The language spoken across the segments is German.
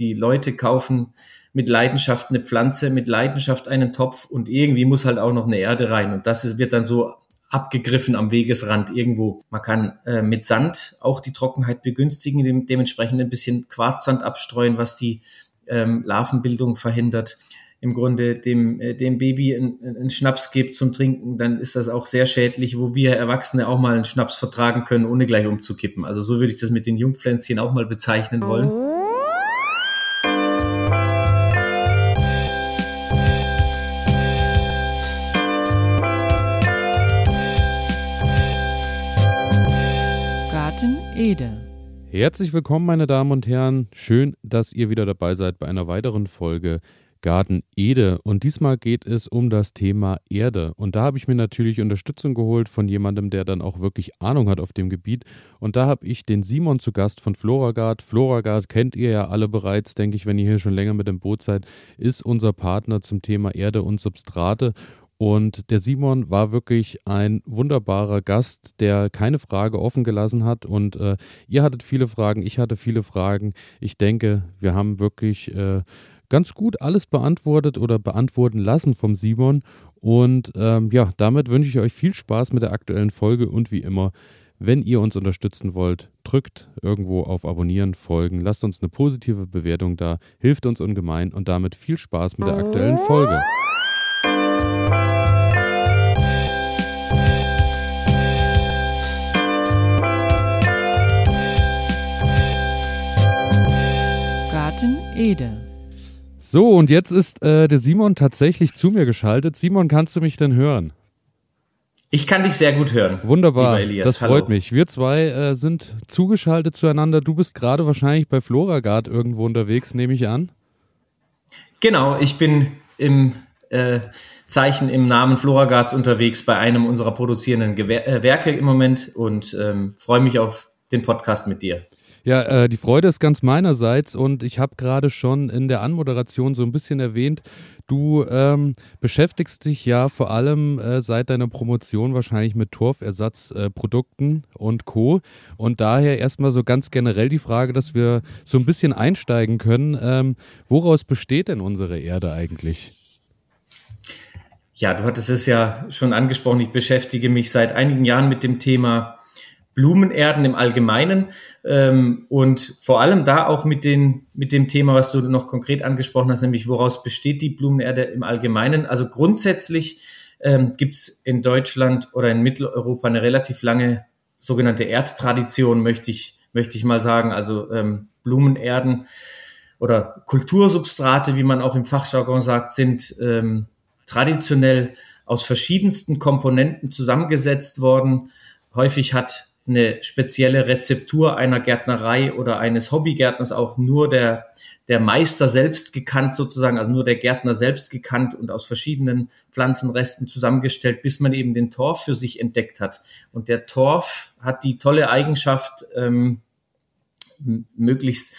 die Leute kaufen mit Leidenschaft eine Pflanze, mit Leidenschaft einen Topf und irgendwie muss halt auch noch eine Erde rein. Und das ist, wird dann so abgegriffen am Wegesrand irgendwo. Man kann äh, mit Sand auch die Trockenheit begünstigen, dem, dementsprechend ein bisschen Quarzsand abstreuen, was die ähm, Larvenbildung verhindert. Im Grunde dem, äh, dem Baby einen Schnaps gibt zum Trinken, dann ist das auch sehr schädlich, wo wir Erwachsene auch mal einen Schnaps vertragen können, ohne gleich umzukippen. Also so würde ich das mit den Jungpflänzchen auch mal bezeichnen wollen. Ede. Herzlich willkommen, meine Damen und Herren. Schön, dass ihr wieder dabei seid bei einer weiteren Folge Garten Ede. Und diesmal geht es um das Thema Erde. Und da habe ich mir natürlich Unterstützung geholt von jemandem, der dann auch wirklich Ahnung hat auf dem Gebiet. Und da habe ich den Simon zu Gast von Floragard. Floragard kennt ihr ja alle bereits, denke ich, wenn ihr hier schon länger mit dem Boot seid, ist unser Partner zum Thema Erde und Substrate. Und der Simon war wirklich ein wunderbarer Gast, der keine Frage offen gelassen hat. Und äh, ihr hattet viele Fragen, ich hatte viele Fragen. Ich denke, wir haben wirklich äh, ganz gut alles beantwortet oder beantworten lassen vom Simon. Und ähm, ja, damit wünsche ich euch viel Spaß mit der aktuellen Folge und wie immer, wenn ihr uns unterstützen wollt, drückt irgendwo auf Abonnieren, Folgen, lasst uns eine positive Bewertung da, hilft uns ungemein und damit viel Spaß mit der aktuellen Folge. Ede. So, und jetzt ist äh, der Simon tatsächlich zu mir geschaltet. Simon, kannst du mich denn hören? Ich kann dich sehr gut hören. Wunderbar, das freut Hallo. mich. Wir zwei äh, sind zugeschaltet zueinander. Du bist gerade wahrscheinlich bei Floragard irgendwo unterwegs, nehme ich an. Genau, ich bin im äh, Zeichen im Namen Floragards unterwegs bei einem unserer produzierenden Gewer äh, Werke im Moment und ähm, freue mich auf den Podcast mit dir. Ja, äh, die Freude ist ganz meinerseits und ich habe gerade schon in der Anmoderation so ein bisschen erwähnt, du ähm, beschäftigst dich ja vor allem äh, seit deiner Promotion wahrscheinlich mit Torfersatzprodukten äh, und Co. Und daher erstmal so ganz generell die Frage, dass wir so ein bisschen einsteigen können. Ähm, woraus besteht denn unsere Erde eigentlich? Ja, du hattest es ja schon angesprochen. Ich beschäftige mich seit einigen Jahren mit dem Thema Blumenerden im Allgemeinen ähm, und vor allem da auch mit, den, mit dem Thema, was du noch konkret angesprochen hast, nämlich woraus besteht die Blumenerde im Allgemeinen. Also grundsätzlich ähm, gibt es in Deutschland oder in Mitteleuropa eine relativ lange sogenannte Erdtradition, möchte ich, möchte ich mal sagen. Also ähm, Blumenerden oder Kultursubstrate, wie man auch im Fachjargon sagt, sind ähm, traditionell aus verschiedensten Komponenten zusammengesetzt worden. Häufig hat eine spezielle Rezeptur einer Gärtnerei oder eines Hobbygärtners auch nur der, der Meister selbst gekannt sozusagen, also nur der Gärtner selbst gekannt und aus verschiedenen Pflanzenresten zusammengestellt, bis man eben den Torf für sich entdeckt hat. Und der Torf hat die tolle Eigenschaft, ähm, möglichst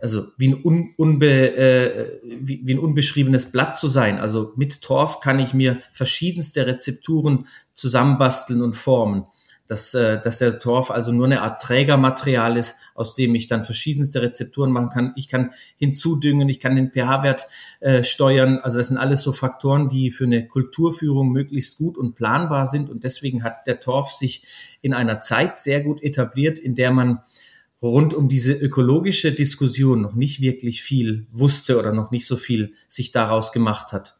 also wie ein, un, unbe, äh, wie, wie ein unbeschriebenes Blatt zu sein. Also mit Torf kann ich mir verschiedenste Rezepturen zusammenbasteln und formen dass, äh, dass der Torf also nur eine Art Trägermaterial ist, aus dem ich dann verschiedenste Rezepturen machen kann. Ich kann hinzudüngen, ich kann den pH-Wert äh, steuern. Also das sind alles so Faktoren, die für eine Kulturführung möglichst gut und planbar sind. Und deswegen hat der Torf sich in einer Zeit sehr gut etabliert, in der man rund um diese ökologische Diskussion noch nicht wirklich viel wusste oder noch nicht so viel sich daraus gemacht hat.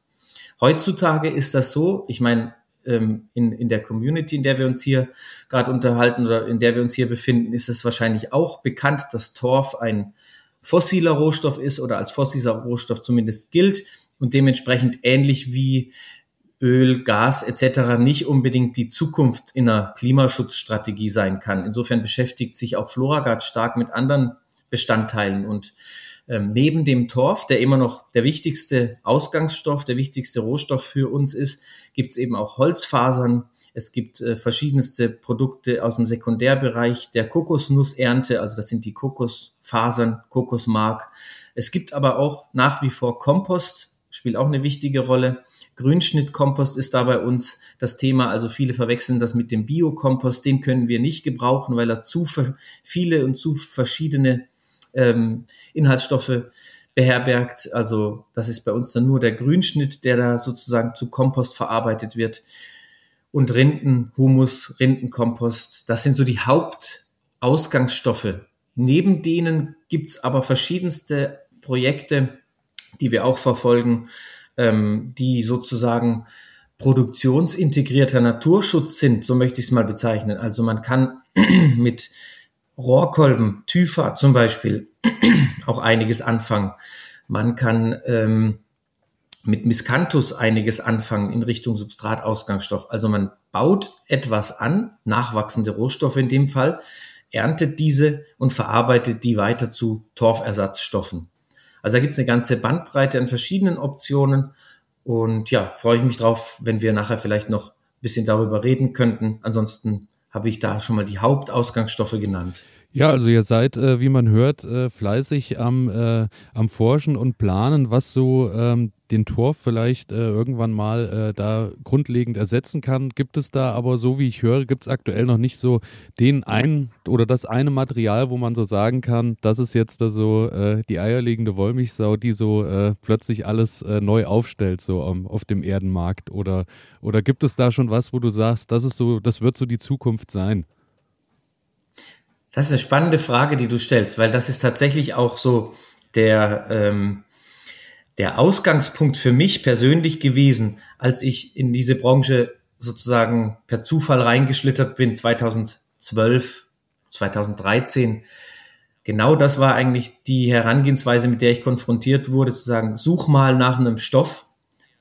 Heutzutage ist das so, ich meine, ähm, in, in der Community, in der wir uns hier gerade unterhalten oder in der wir uns hier befinden, ist es wahrscheinlich auch bekannt, dass Torf ein fossiler Rohstoff ist oder als fossiler Rohstoff zumindest gilt und dementsprechend ähnlich wie Öl, Gas etc. nicht unbedingt die Zukunft in einer Klimaschutzstrategie sein kann. Insofern beschäftigt sich auch Floragard stark mit anderen Bestandteilen und ähm, neben dem Torf, der immer noch der wichtigste Ausgangsstoff, der wichtigste Rohstoff für uns ist, gibt es eben auch Holzfasern. Es gibt äh, verschiedenste Produkte aus dem Sekundärbereich der Kokosnussernte, also das sind die Kokosfasern, Kokosmark. Es gibt aber auch nach wie vor Kompost, spielt auch eine wichtige Rolle. Grünschnittkompost ist da bei uns das Thema. Also viele verwechseln das mit dem Biokompost. Den können wir nicht gebrauchen, weil er zu viele und zu verschiedene ähm, Inhaltsstoffe beherbergt. Also das ist bei uns dann nur der Grünschnitt, der da sozusagen zu Kompost verarbeitet wird. Und Rindenhumus, Rindenkompost, das sind so die Hauptausgangsstoffe. Neben denen gibt's aber verschiedenste Projekte, die wir auch verfolgen, ähm, die sozusagen produktionsintegrierter Naturschutz sind, so möchte ich es mal bezeichnen. Also man kann mit Rohrkolben, Typha zum Beispiel, auch einiges anfangen. Man kann ähm, mit Miscanthus einiges anfangen in Richtung Substratausgangsstoff. Also man baut etwas an, nachwachsende Rohstoffe in dem Fall, erntet diese und verarbeitet die weiter zu Torfersatzstoffen. Also da gibt es eine ganze Bandbreite an verschiedenen Optionen. Und ja, freue ich mich drauf, wenn wir nachher vielleicht noch ein bisschen darüber reden könnten. Ansonsten habe ich da schon mal die Hauptausgangsstoffe genannt. Ja, also ihr seid, äh, wie man hört, äh, fleißig am, äh, am Forschen und Planen, was so ähm, den Torf vielleicht äh, irgendwann mal äh, da grundlegend ersetzen kann. Gibt es da aber, so wie ich höre, gibt es aktuell noch nicht so den einen oder das eine Material, wo man so sagen kann, das ist jetzt da so äh, die eierlegende Wollmilchsau, die so plötzlich alles neu aufstellt, so um, auf dem Erdenmarkt. Oder, oder gibt es da schon was, wo du sagst, das ist so, das wird so die Zukunft sein? Das ist eine spannende Frage, die du stellst, weil das ist tatsächlich auch so der, ähm, der Ausgangspunkt für mich persönlich gewesen, als ich in diese Branche sozusagen per Zufall reingeschlittert bin, 2012, 2013. Genau das war eigentlich die Herangehensweise, mit der ich konfrontiert wurde, zu sagen, such mal nach einem Stoff,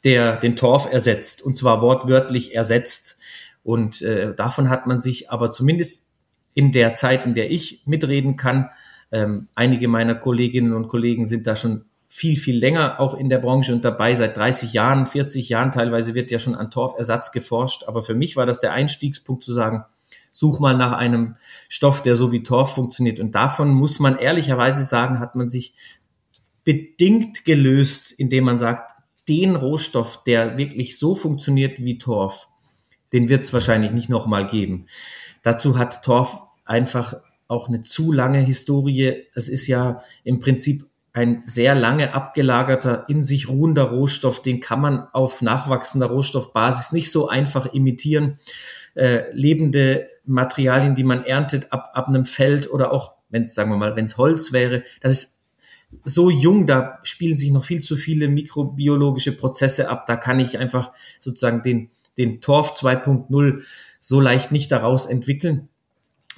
der den Torf ersetzt, und zwar wortwörtlich ersetzt. Und äh, davon hat man sich aber zumindest in der Zeit, in der ich mitreden kann. Ähm, einige meiner Kolleginnen und Kollegen sind da schon viel, viel länger auch in der Branche und dabei, seit 30 Jahren, 40 Jahren teilweise wird ja schon an Torfersatz geforscht. Aber für mich war das der Einstiegspunkt zu sagen, such mal nach einem Stoff, der so wie Torf funktioniert. Und davon muss man ehrlicherweise sagen, hat man sich bedingt gelöst, indem man sagt, den Rohstoff, der wirklich so funktioniert wie Torf, den wird es wahrscheinlich nicht nochmal geben. Dazu hat Torf einfach auch eine zu lange Historie. Es ist ja im Prinzip ein sehr lange abgelagerter, in sich ruhender Rohstoff, den kann man auf nachwachsender Rohstoffbasis nicht so einfach imitieren. Äh, lebende Materialien, die man erntet ab, ab einem Feld oder auch, wenn sagen wir mal, wenn es Holz wäre, das ist so jung, da spielen sich noch viel zu viele mikrobiologische Prozesse ab. Da kann ich einfach sozusagen den, den Torf 2.0 so leicht nicht daraus entwickeln.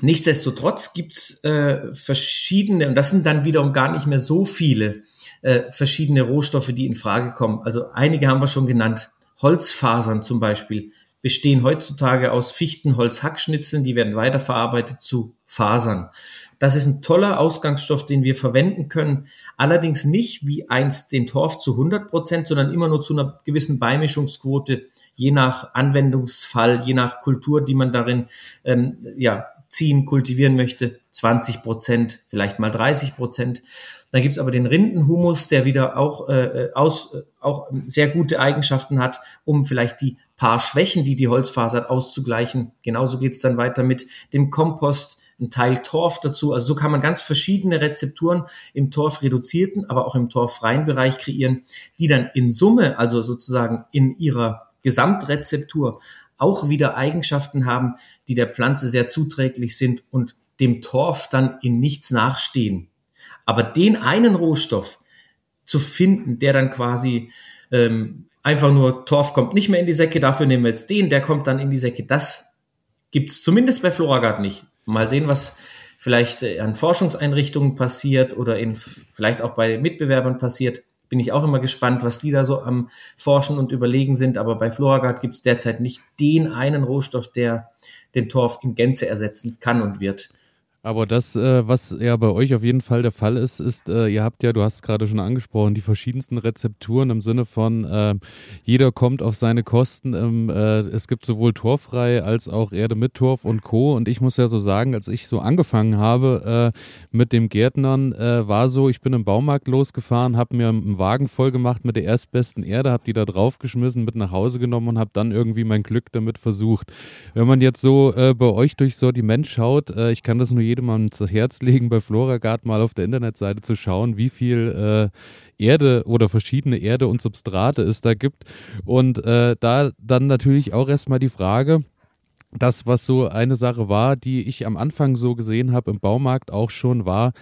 Nichtsdestotrotz gibt's äh, verschiedene, und das sind dann wiederum gar nicht mehr so viele, äh, verschiedene Rohstoffe, die in Frage kommen. Also einige haben wir schon genannt. Holzfasern zum Beispiel bestehen heutzutage aus Fichtenholzhackschnitzeln, die werden weiterverarbeitet zu Fasern. Das ist ein toller Ausgangsstoff, den wir verwenden können. Allerdings nicht wie einst den Torf zu 100 Prozent, sondern immer nur zu einer gewissen Beimischungsquote, je nach Anwendungsfall, je nach Kultur, die man darin ähm, ja, ziehen, kultivieren möchte, 20 Prozent, vielleicht mal 30 Prozent. Dann gibt's aber den Rindenhumus, der wieder auch, äh, äh, aus, äh, auch sehr gute Eigenschaften hat, um vielleicht die paar Schwächen, die die Holzfaser hat, auszugleichen. Genauso geht's dann weiter mit dem Kompost, ein Teil Torf dazu. Also so kann man ganz verschiedene Rezepturen im Torf reduzierten, aber auch im torffreien Bereich kreieren, die dann in Summe, also sozusagen in ihrer Gesamtrezeptur auch wieder Eigenschaften haben, die der Pflanze sehr zuträglich sind und dem Torf dann in nichts nachstehen. Aber den einen Rohstoff zu finden, der dann quasi ähm, einfach nur Torf kommt nicht mehr in die Säcke, dafür nehmen wir jetzt den, der kommt dann in die Säcke, das gibt's zumindest bei Floragard nicht. Mal sehen, was vielleicht an Forschungseinrichtungen passiert oder in, vielleicht auch bei Mitbewerbern passiert bin ich auch immer gespannt, was die da so am Forschen und Überlegen sind. Aber bei Floragard gibt es derzeit nicht den einen Rohstoff, der den Torf in Gänze ersetzen kann und wird. Aber das, äh, was ja bei euch auf jeden Fall der Fall ist, ist, äh, ihr habt ja, du hast es gerade schon angesprochen, die verschiedensten Rezepturen im Sinne von, äh, jeder kommt auf seine Kosten. Ähm, äh, es gibt sowohl torfrei als auch Erde mit Torf und Co. Und ich muss ja so sagen, als ich so angefangen habe äh, mit dem Gärtnern, äh, war so, ich bin im Baumarkt losgefahren, habe mir einen Wagen voll gemacht mit der erstbesten Erde, habe die da draufgeschmissen, mit nach Hause genommen und habe dann irgendwie mein Glück damit versucht. Wenn man jetzt so bei euch durchs Sortiment schaut, ich kann das nur jedem ans Herz legen, bei Floragard mal auf der Internetseite zu schauen, wie viel äh, Erde oder verschiedene Erde und Substrate es da gibt. Und äh, da dann natürlich auch erstmal die Frage, das, was so eine Sache war, die ich am Anfang so gesehen habe im Baumarkt auch schon, war,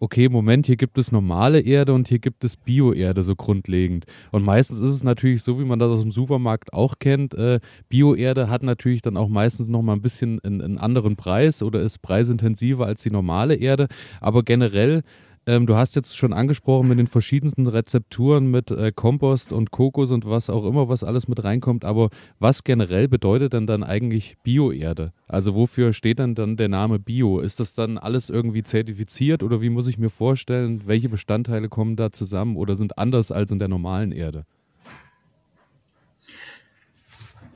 okay, Moment, hier gibt es normale Erde und hier gibt es Bio-Erde so grundlegend. Und meistens ist es natürlich so, wie man das aus dem Supermarkt auch kennt. Äh, Bio-Erde hat natürlich dann auch meistens nochmal ein bisschen einen, einen anderen Preis oder ist preisintensiver als die normale Erde. Aber generell ähm, du hast jetzt schon angesprochen mit den verschiedensten Rezepturen mit äh, Kompost und Kokos und was auch immer, was alles mit reinkommt. Aber was generell bedeutet denn dann eigentlich Bioerde? Also wofür steht dann dann der Name Bio? Ist das dann alles irgendwie zertifiziert oder wie muss ich mir vorstellen, welche Bestandteile kommen da zusammen oder sind anders als in der normalen Erde?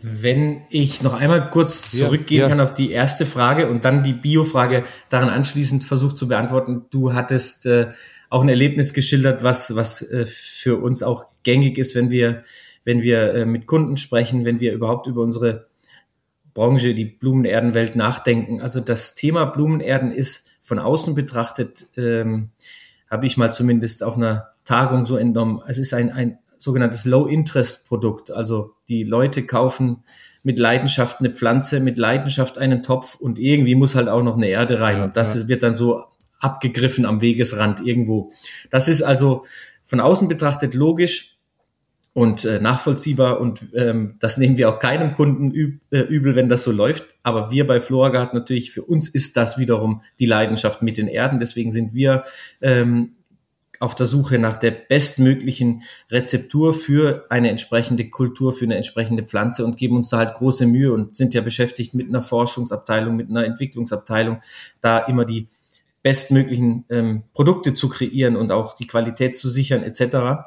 Wenn ich noch einmal kurz zurückgehen ja, ja. kann auf die erste Frage und dann die Bio-Frage daran anschließend versucht zu beantworten. Du hattest äh, auch ein Erlebnis geschildert, was, was äh, für uns auch gängig ist, wenn wir, wenn wir äh, mit Kunden sprechen, wenn wir überhaupt über unsere Branche, die Blumenerdenwelt nachdenken. Also das Thema Blumenerden ist von außen betrachtet, ähm, habe ich mal zumindest auf einer Tagung so entnommen. Es ist ein, ein, sogenanntes Low-Interest-Produkt. Also die Leute kaufen mit Leidenschaft eine Pflanze, mit Leidenschaft einen Topf und irgendwie muss halt auch noch eine Erde rein. Ja, und das ja. wird dann so abgegriffen am Wegesrand irgendwo. Das ist also von außen betrachtet logisch und äh, nachvollziehbar und ähm, das nehmen wir auch keinem Kunden üb äh, übel, wenn das so läuft. Aber wir bei Floragard natürlich, für uns ist das wiederum die Leidenschaft mit den Erden. Deswegen sind wir ähm, auf der Suche nach der bestmöglichen Rezeptur für eine entsprechende Kultur, für eine entsprechende Pflanze und geben uns da halt große Mühe und sind ja beschäftigt mit einer Forschungsabteilung, mit einer Entwicklungsabteilung, da immer die bestmöglichen ähm, Produkte zu kreieren und auch die Qualität zu sichern etc.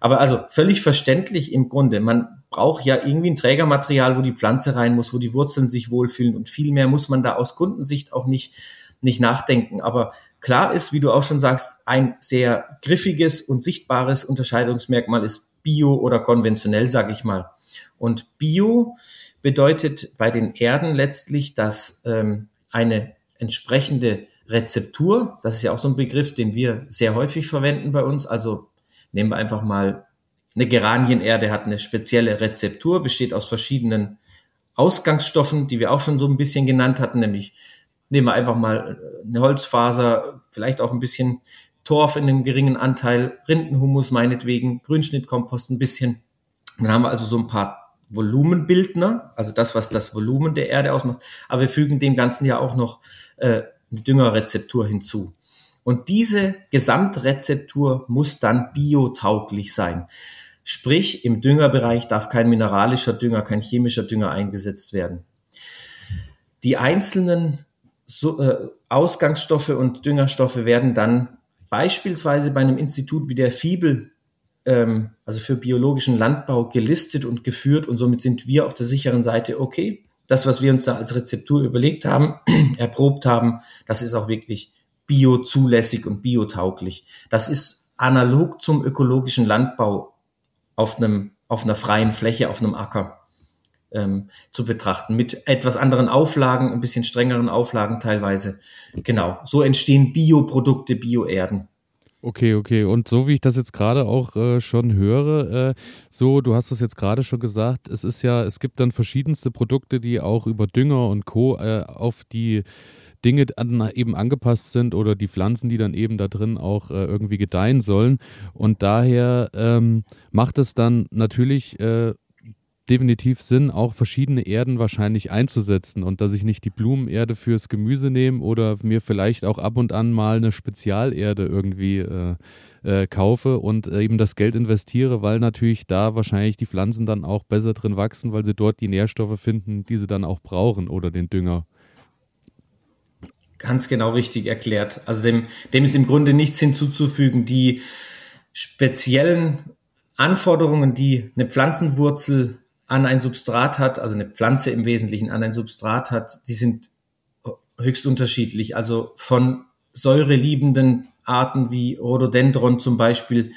Aber also völlig verständlich im Grunde. Man braucht ja irgendwie ein Trägermaterial, wo die Pflanze rein muss, wo die Wurzeln sich wohlfühlen und viel mehr muss man da aus Kundensicht auch nicht nicht nachdenken. Aber klar ist, wie du auch schon sagst, ein sehr griffiges und sichtbares Unterscheidungsmerkmal ist Bio oder konventionell, sage ich mal. Und Bio bedeutet bei den Erden letztlich, dass ähm, eine entsprechende Rezeptur, das ist ja auch so ein Begriff, den wir sehr häufig verwenden bei uns. Also nehmen wir einfach mal eine Geranienerde hat eine spezielle Rezeptur, besteht aus verschiedenen Ausgangsstoffen, die wir auch schon so ein bisschen genannt hatten, nämlich nehmen wir einfach mal eine Holzfaser, vielleicht auch ein bisschen Torf in einem geringen Anteil, Rindenhumus meinetwegen, Grünschnittkompost ein bisschen. Dann haben wir also so ein paar Volumenbildner, also das, was das Volumen der Erde ausmacht. Aber wir fügen dem Ganzen ja auch noch äh, eine Düngerrezeptur hinzu. Und diese Gesamtrezeptur muss dann biotauglich sein. Sprich, im Düngerbereich darf kein mineralischer Dünger, kein chemischer Dünger eingesetzt werden. Die einzelnen so, äh, Ausgangsstoffe und Düngerstoffe werden dann beispielsweise bei einem Institut wie der FIBEL, ähm, also für biologischen Landbau, gelistet und geführt. Und somit sind wir auf der sicheren Seite, okay, das, was wir uns da als Rezeptur überlegt haben, erprobt haben, das ist auch wirklich biozulässig und biotauglich. Das ist analog zum ökologischen Landbau auf einem, auf einer freien Fläche, auf einem Acker ähm, zu betrachten, mit etwas anderen Auflagen, ein bisschen strengeren Auflagen teilweise. Genau, so entstehen Bioprodukte, Bioerden. Okay, okay. Und so wie ich das jetzt gerade auch äh, schon höre, äh, so, du hast es jetzt gerade schon gesagt, es ist ja, es gibt dann verschiedenste Produkte, die auch über Dünger und Co. Äh, auf die Dinge an, eben angepasst sind oder die Pflanzen, die dann eben da drin auch äh, irgendwie gedeihen sollen. Und daher ähm, macht es dann natürlich äh, definitiv Sinn, auch verschiedene Erden wahrscheinlich einzusetzen und dass ich nicht die Blumenerde fürs Gemüse nehme oder mir vielleicht auch ab und an mal eine Spezialerde irgendwie äh, äh, kaufe und eben das Geld investiere, weil natürlich da wahrscheinlich die Pflanzen dann auch besser drin wachsen, weil sie dort die Nährstoffe finden, die sie dann auch brauchen oder den Dünger. Ganz genau richtig erklärt. Also dem, dem ist im Grunde nichts hinzuzufügen. Die speziellen Anforderungen, die eine Pflanzenwurzel an ein Substrat hat, also eine Pflanze im Wesentlichen an ein Substrat hat, die sind höchst unterschiedlich. Also von säureliebenden Arten wie Rhododendron zum Beispiel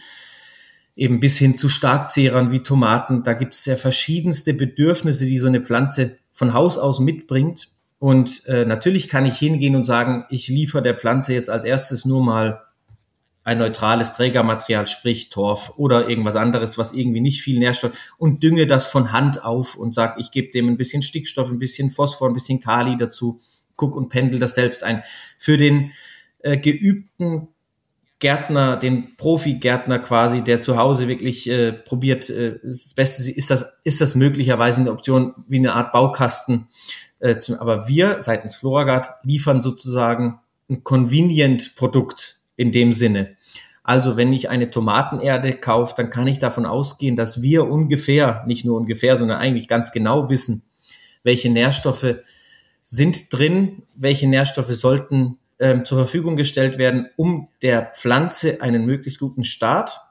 eben bis hin zu Starkzehrern wie Tomaten. Da gibt es ja verschiedenste Bedürfnisse, die so eine Pflanze von Haus aus mitbringt. Und äh, natürlich kann ich hingehen und sagen, ich liefere der Pflanze jetzt als erstes nur mal ein neutrales Trägermaterial, sprich Torf oder irgendwas anderes, was irgendwie nicht viel Nährstoff und dünge das von Hand auf und sage, ich gebe dem ein bisschen Stickstoff, ein bisschen Phosphor, ein bisschen Kali dazu, guck und pendel das selbst ein. Für den äh, geübten Gärtner, den Profi-Gärtner quasi, der zu Hause wirklich äh, probiert, äh, das Beste, ist das, ist das möglicherweise eine Option wie eine Art Baukasten. Äh, zum, aber wir seitens Floragard liefern sozusagen ein Convenient-Produkt in dem Sinne. Also wenn ich eine Tomatenerde kaufe, dann kann ich davon ausgehen, dass wir ungefähr, nicht nur ungefähr, sondern eigentlich ganz genau wissen, welche Nährstoffe sind drin, welche Nährstoffe sollten ähm, zur Verfügung gestellt werden, um der Pflanze einen möglichst guten Start,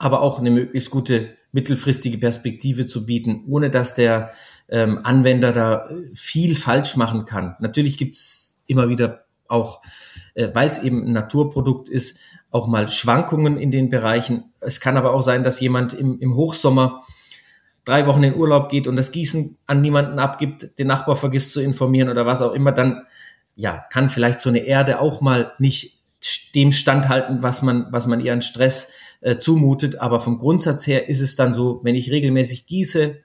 aber auch eine möglichst gute mittelfristige Perspektive zu bieten, ohne dass der ähm, Anwender da viel falsch machen kann. Natürlich gibt's immer wieder auch, äh, weil es eben ein Naturprodukt ist, auch mal Schwankungen in den Bereichen. Es kann aber auch sein, dass jemand im, im Hochsommer drei Wochen in Urlaub geht und das Gießen an niemanden abgibt, den Nachbar vergisst zu informieren oder was auch immer, dann ja, kann vielleicht so eine Erde auch mal nicht dem standhalten, was man, was man ihr an Stress äh, zumutet. Aber vom Grundsatz her ist es dann so, wenn ich regelmäßig gieße,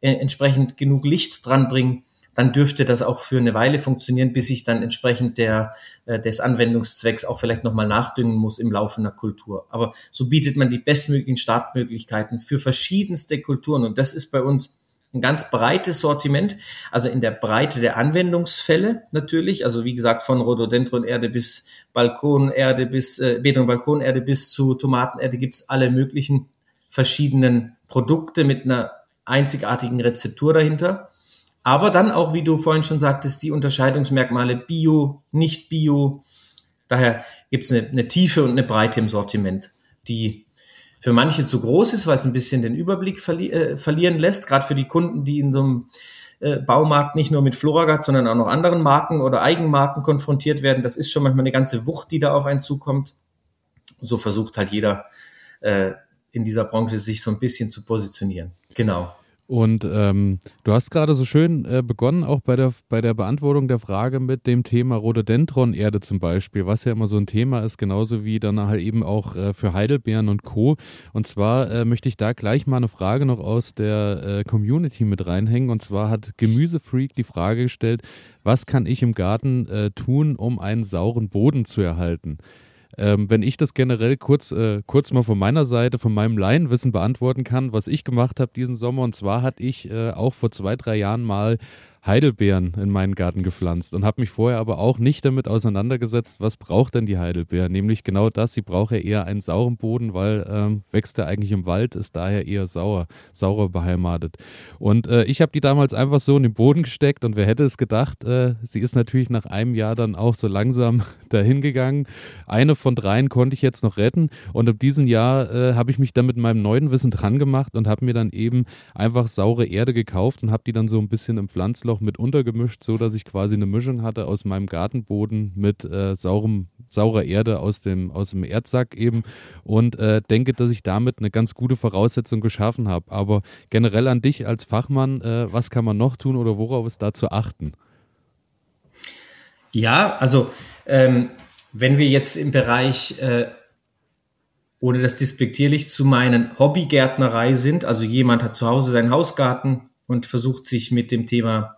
äh, entsprechend genug Licht dran bringe, dann dürfte das auch für eine Weile funktionieren, bis ich dann entsprechend der, äh, des Anwendungszwecks auch vielleicht nochmal nachdüngen muss im Laufe einer Kultur. Aber so bietet man die bestmöglichen Startmöglichkeiten für verschiedenste Kulturen. Und das ist bei uns ein ganz breites Sortiment, also in der Breite der Anwendungsfälle natürlich, also wie gesagt von Rhododendronerde bis Balkonerde bis äh, Beton- Balkonerde bis zu Tomatenerde gibt's alle möglichen verschiedenen Produkte mit einer einzigartigen Rezeptur dahinter. Aber dann auch, wie du vorhin schon sagtest, die Unterscheidungsmerkmale Bio, nicht Bio. Daher gibt's eine, eine Tiefe und eine Breite im Sortiment, die für manche zu groß ist, weil es ein bisschen den Überblick verli äh, verlieren lässt, gerade für die Kunden, die in so einem äh, Baumarkt nicht nur mit Floragat, sondern auch noch anderen Marken oder Eigenmarken konfrontiert werden. Das ist schon manchmal eine ganze Wucht, die da auf einen zukommt. Und so versucht halt jeder äh, in dieser Branche sich so ein bisschen zu positionieren. Genau. Und ähm, du hast gerade so schön äh, begonnen, auch bei der, bei der Beantwortung der Frage mit dem Thema Rhododendron-Erde zum Beispiel, was ja immer so ein Thema ist, genauso wie dann halt eben auch äh, für Heidelbeeren und Co. Und zwar äh, möchte ich da gleich mal eine Frage noch aus der äh, Community mit reinhängen. Und zwar hat Gemüsefreak die Frage gestellt, was kann ich im Garten äh, tun, um einen sauren Boden zu erhalten? Ähm, wenn ich das generell kurz, äh, kurz mal von meiner Seite, von meinem Laienwissen beantworten kann, was ich gemacht habe diesen Sommer. Und zwar hatte ich äh, auch vor zwei, drei Jahren mal Heidelbeeren in meinen Garten gepflanzt und habe mich vorher aber auch nicht damit auseinandergesetzt, was braucht denn die Heidelbeere? Nämlich genau das, sie braucht ja eher einen sauren Boden, weil ähm, wächst er eigentlich im Wald, ist daher eher sauer, saurer beheimatet. Und äh, ich habe die damals einfach so in den Boden gesteckt und wer hätte es gedacht, äh, sie ist natürlich nach einem Jahr dann auch so langsam dahin gegangen. Eine von dreien konnte ich jetzt noch retten und ab diesem Jahr äh, habe ich mich dann mit meinem neuen Wissen dran gemacht und habe mir dann eben einfach saure Erde gekauft und habe die dann so ein bisschen im Pflanzloch Knoblauch mit untergemischt, so dass ich quasi eine Mischung hatte aus meinem Gartenboden mit äh, saurem, saurer Erde aus dem, aus dem Erdsack eben und äh, denke, dass ich damit eine ganz gute Voraussetzung geschaffen habe. Aber generell an dich als Fachmann, äh, was kann man noch tun oder worauf ist da zu achten? Ja, also ähm, wenn wir jetzt im Bereich äh, ohne das despektierlich zu meinen, Hobbygärtnerei sind. Also jemand hat zu Hause seinen Hausgarten und versucht sich mit dem Thema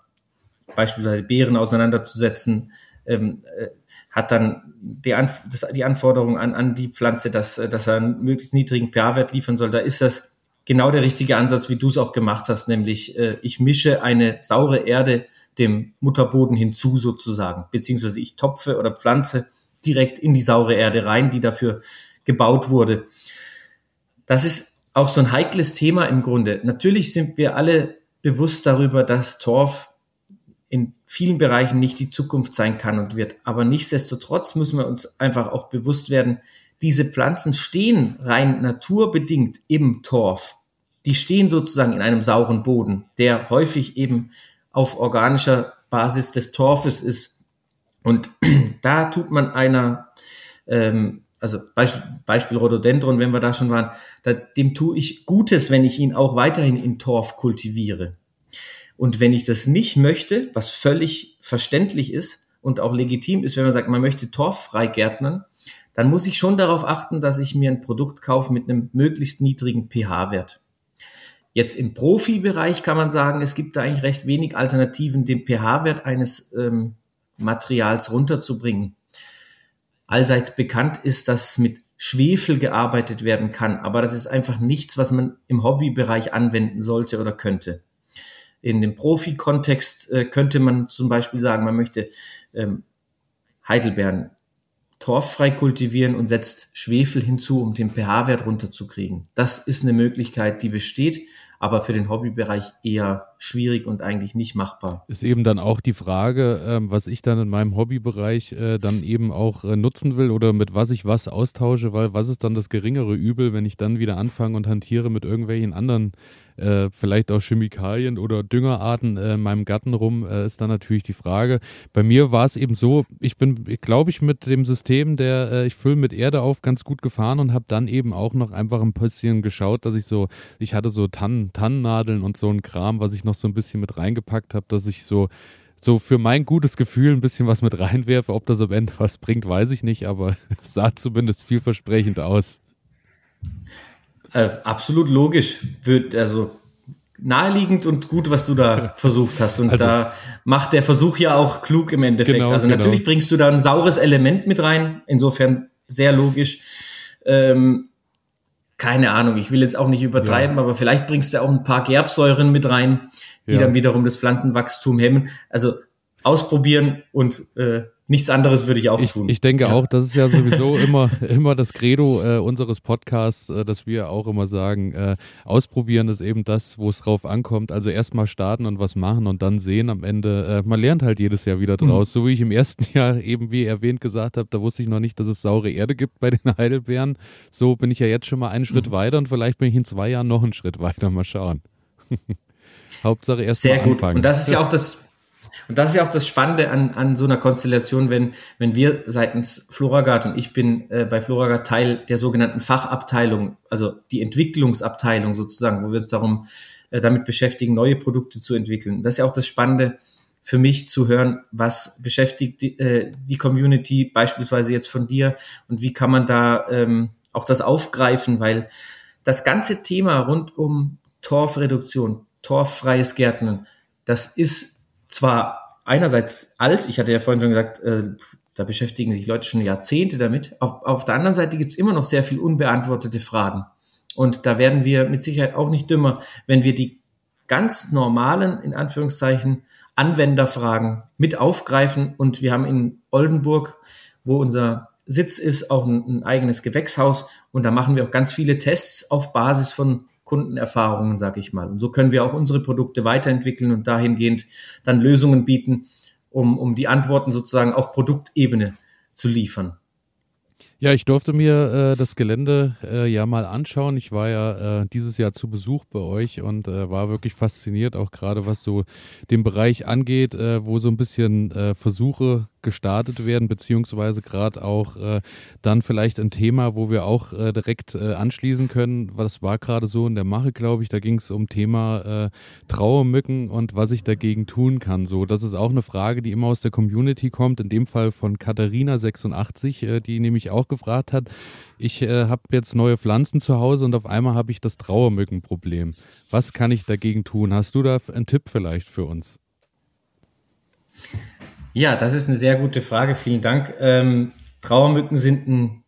beispielsweise Beeren auseinanderzusetzen, ähm, äh, hat dann die, Anf das, die Anforderung an, an die Pflanze, dass, dass er einen möglichst niedrigen pH-Wert liefern soll. Da ist das genau der richtige Ansatz, wie du es auch gemacht hast, nämlich äh, ich mische eine saure Erde dem Mutterboden hinzu sozusagen, beziehungsweise ich topfe oder pflanze direkt in die saure Erde rein, die dafür gebaut wurde. Das ist auch so ein heikles Thema im Grunde. Natürlich sind wir alle bewusst darüber, dass Torf vielen Bereichen nicht die Zukunft sein kann und wird. Aber nichtsdestotrotz müssen wir uns einfach auch bewusst werden, diese Pflanzen stehen rein naturbedingt im Torf. Die stehen sozusagen in einem sauren Boden, der häufig eben auf organischer Basis des Torfes ist. Und da tut man einer, ähm, also Beispiel, Beispiel Rhododendron, wenn wir da schon waren, da, dem tue ich Gutes, wenn ich ihn auch weiterhin in Torf kultiviere. Und wenn ich das nicht möchte, was völlig verständlich ist und auch legitim ist, wenn man sagt, man möchte torffrei gärtnern, dann muss ich schon darauf achten, dass ich mir ein Produkt kaufe mit einem möglichst niedrigen pH-Wert. Jetzt im Profibereich kann man sagen, es gibt da eigentlich recht wenig Alternativen, den pH-Wert eines ähm, Materials runterzubringen. Allseits bekannt ist, dass mit Schwefel gearbeitet werden kann, aber das ist einfach nichts, was man im Hobbybereich anwenden sollte oder könnte. In dem Profi-Kontext äh, könnte man zum Beispiel sagen, man möchte ähm, Heidelbeeren torffrei kultivieren und setzt Schwefel hinzu, um den pH-Wert runterzukriegen. Das ist eine Möglichkeit, die besteht, aber für den Hobbybereich eher schwierig und eigentlich nicht machbar. Ist eben dann auch die Frage, ähm, was ich dann in meinem Hobbybereich äh, dann eben auch äh, nutzen will oder mit was ich was austausche, weil was ist dann das geringere Übel, wenn ich dann wieder anfange und hantiere mit irgendwelchen anderen äh, vielleicht auch Chemikalien oder Düngerarten äh, in meinem Garten rum, äh, ist dann natürlich die Frage. Bei mir war es eben so, ich bin, glaube ich, mit dem System, der äh, ich fülle mit Erde auf, ganz gut gefahren und habe dann eben auch noch einfach ein bisschen geschaut, dass ich so, ich hatte so Tannen, Tannennadeln und so ein Kram, was ich noch so ein bisschen mit reingepackt habe, dass ich so so für mein gutes Gefühl ein bisschen was mit reinwerfe. Ob das am Ende was bringt, weiß ich nicht, aber es sah zumindest vielversprechend aus. Äh, absolut logisch. Wird also naheliegend und gut, was du da versucht hast. Und also, da macht der Versuch ja auch klug im Endeffekt. Genau, also natürlich genau. bringst du da ein saures Element mit rein. Insofern sehr logisch. Ähm, keine Ahnung, ich will jetzt auch nicht übertreiben, ja. aber vielleicht bringst du auch ein paar Gerbsäuren mit rein, die ja. dann wiederum das Pflanzenwachstum hemmen. Also ausprobieren und äh, nichts anderes würde ich auch ich, tun. Ich denke ja. auch, das ist ja sowieso immer, immer das Credo äh, unseres Podcasts, äh, dass wir auch immer sagen, äh, ausprobieren ist eben das, wo es drauf ankommt. Also erstmal starten und was machen und dann sehen am Ende. Äh, man lernt halt jedes Jahr wieder draus. Mhm. So wie ich im ersten Jahr eben, wie erwähnt, gesagt habe, da wusste ich noch nicht, dass es saure Erde gibt bei den Heidelbeeren. So bin ich ja jetzt schon mal einen Schritt mhm. weiter und vielleicht bin ich in zwei Jahren noch einen Schritt weiter. Mal schauen. Hauptsache erst Sehr mal gut. anfangen. Und das ist ja auch das und das ist ja auch das Spannende an, an so einer Konstellation, wenn, wenn wir seitens Floragard und ich bin äh, bei Floragard Teil der sogenannten Fachabteilung, also die Entwicklungsabteilung sozusagen, wo wir uns darum äh, damit beschäftigen, neue Produkte zu entwickeln. Das ist ja auch das Spannende für mich zu hören, was beschäftigt die, äh, die Community beispielsweise jetzt von dir und wie kann man da ähm, auch das aufgreifen, weil das ganze Thema rund um Torfreduktion, torffreies Gärtnern, das ist zwar einerseits alt, ich hatte ja vorhin schon gesagt, äh, da beschäftigen sich Leute schon Jahrzehnte damit. Auf, auf der anderen Seite gibt es immer noch sehr viel unbeantwortete Fragen. Und da werden wir mit Sicherheit auch nicht dümmer, wenn wir die ganz normalen, in Anführungszeichen, Anwenderfragen mit aufgreifen. Und wir haben in Oldenburg, wo unser Sitz ist, auch ein, ein eigenes Gewächshaus. Und da machen wir auch ganz viele Tests auf Basis von Kundenerfahrungen, sage ich mal. Und so können wir auch unsere Produkte weiterentwickeln und dahingehend dann Lösungen bieten, um, um die Antworten sozusagen auf Produktebene zu liefern. Ja, ich durfte mir äh, das Gelände äh, ja mal anschauen. Ich war ja äh, dieses Jahr zu Besuch bei euch und äh, war wirklich fasziniert, auch gerade was so den Bereich angeht, äh, wo so ein bisschen äh, Versuche gestartet werden, beziehungsweise gerade auch äh, dann vielleicht ein Thema, wo wir auch äh, direkt äh, anschließen können. Was war gerade so in der Mache, glaube ich. Da ging es um Thema äh, Trauermücken und was ich dagegen tun kann. So, das ist auch eine Frage, die immer aus der Community kommt. In dem Fall von Katharina86, äh, die nämlich auch gefragt hat. Ich äh, habe jetzt neue Pflanzen zu Hause und auf einmal habe ich das Trauermückenproblem. Was kann ich dagegen tun? Hast du da einen Tipp vielleicht für uns? Ja, das ist eine sehr gute Frage. Vielen Dank. Ähm, Trauermücken sind ein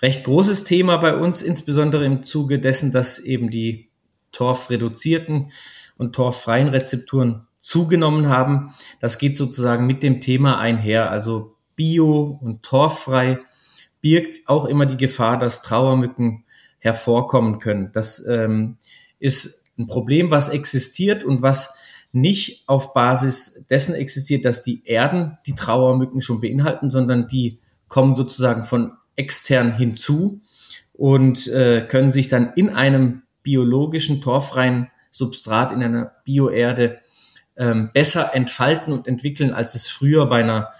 recht großes Thema bei uns, insbesondere im Zuge dessen, dass eben die torfreduzierten und torffreien Rezepturen zugenommen haben. Das geht sozusagen mit dem Thema einher. Also bio und torffrei birgt auch immer die Gefahr, dass Trauermücken hervorkommen können. Das ähm, ist ein Problem, was existiert und was nicht auf Basis dessen existiert, dass die Erden die Trauermücken schon beinhalten, sondern die kommen sozusagen von extern hinzu und äh, können sich dann in einem biologischen, torfreien Substrat, in einer Bioerde ähm, besser entfalten und entwickeln, als es früher bei einer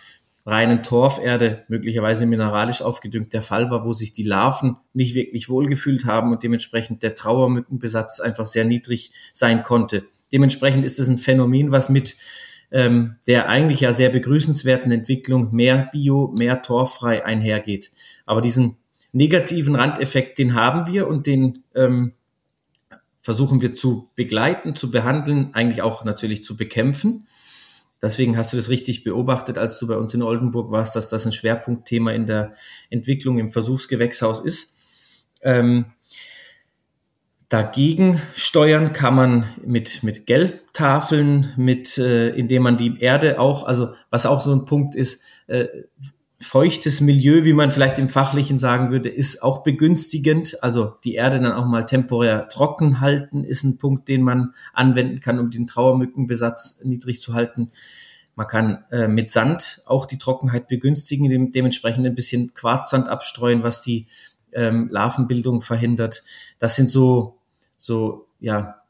reinen Torferde, möglicherweise mineralisch aufgedüngt, der Fall war, wo sich die Larven nicht wirklich wohlgefühlt haben und dementsprechend der Trauermückenbesatz einfach sehr niedrig sein konnte. Dementsprechend ist es ein Phänomen, was mit ähm, der eigentlich ja sehr begrüßenswerten Entwicklung mehr Bio, mehr torfrei einhergeht. Aber diesen negativen Randeffekt, den haben wir und den ähm, versuchen wir zu begleiten, zu behandeln, eigentlich auch natürlich zu bekämpfen. Deswegen hast du das richtig beobachtet, als du bei uns in Oldenburg warst, dass das ein Schwerpunktthema in der Entwicklung im Versuchsgewächshaus ist. Ähm, dagegen steuern kann man mit, mit Gelbtafeln, mit, äh, indem man die Erde auch, also was auch so ein Punkt ist, äh, feuchtes Milieu, wie man vielleicht im Fachlichen sagen würde, ist auch begünstigend. Also die Erde dann auch mal temporär trocken halten, ist ein Punkt, den man anwenden kann, um den Trauermückenbesatz niedrig zu halten. Man kann äh, mit Sand auch die Trockenheit begünstigen, dem, dementsprechend ein bisschen Quarzsand abstreuen, was die ähm, Larvenbildung verhindert. Das sind so, so, ja,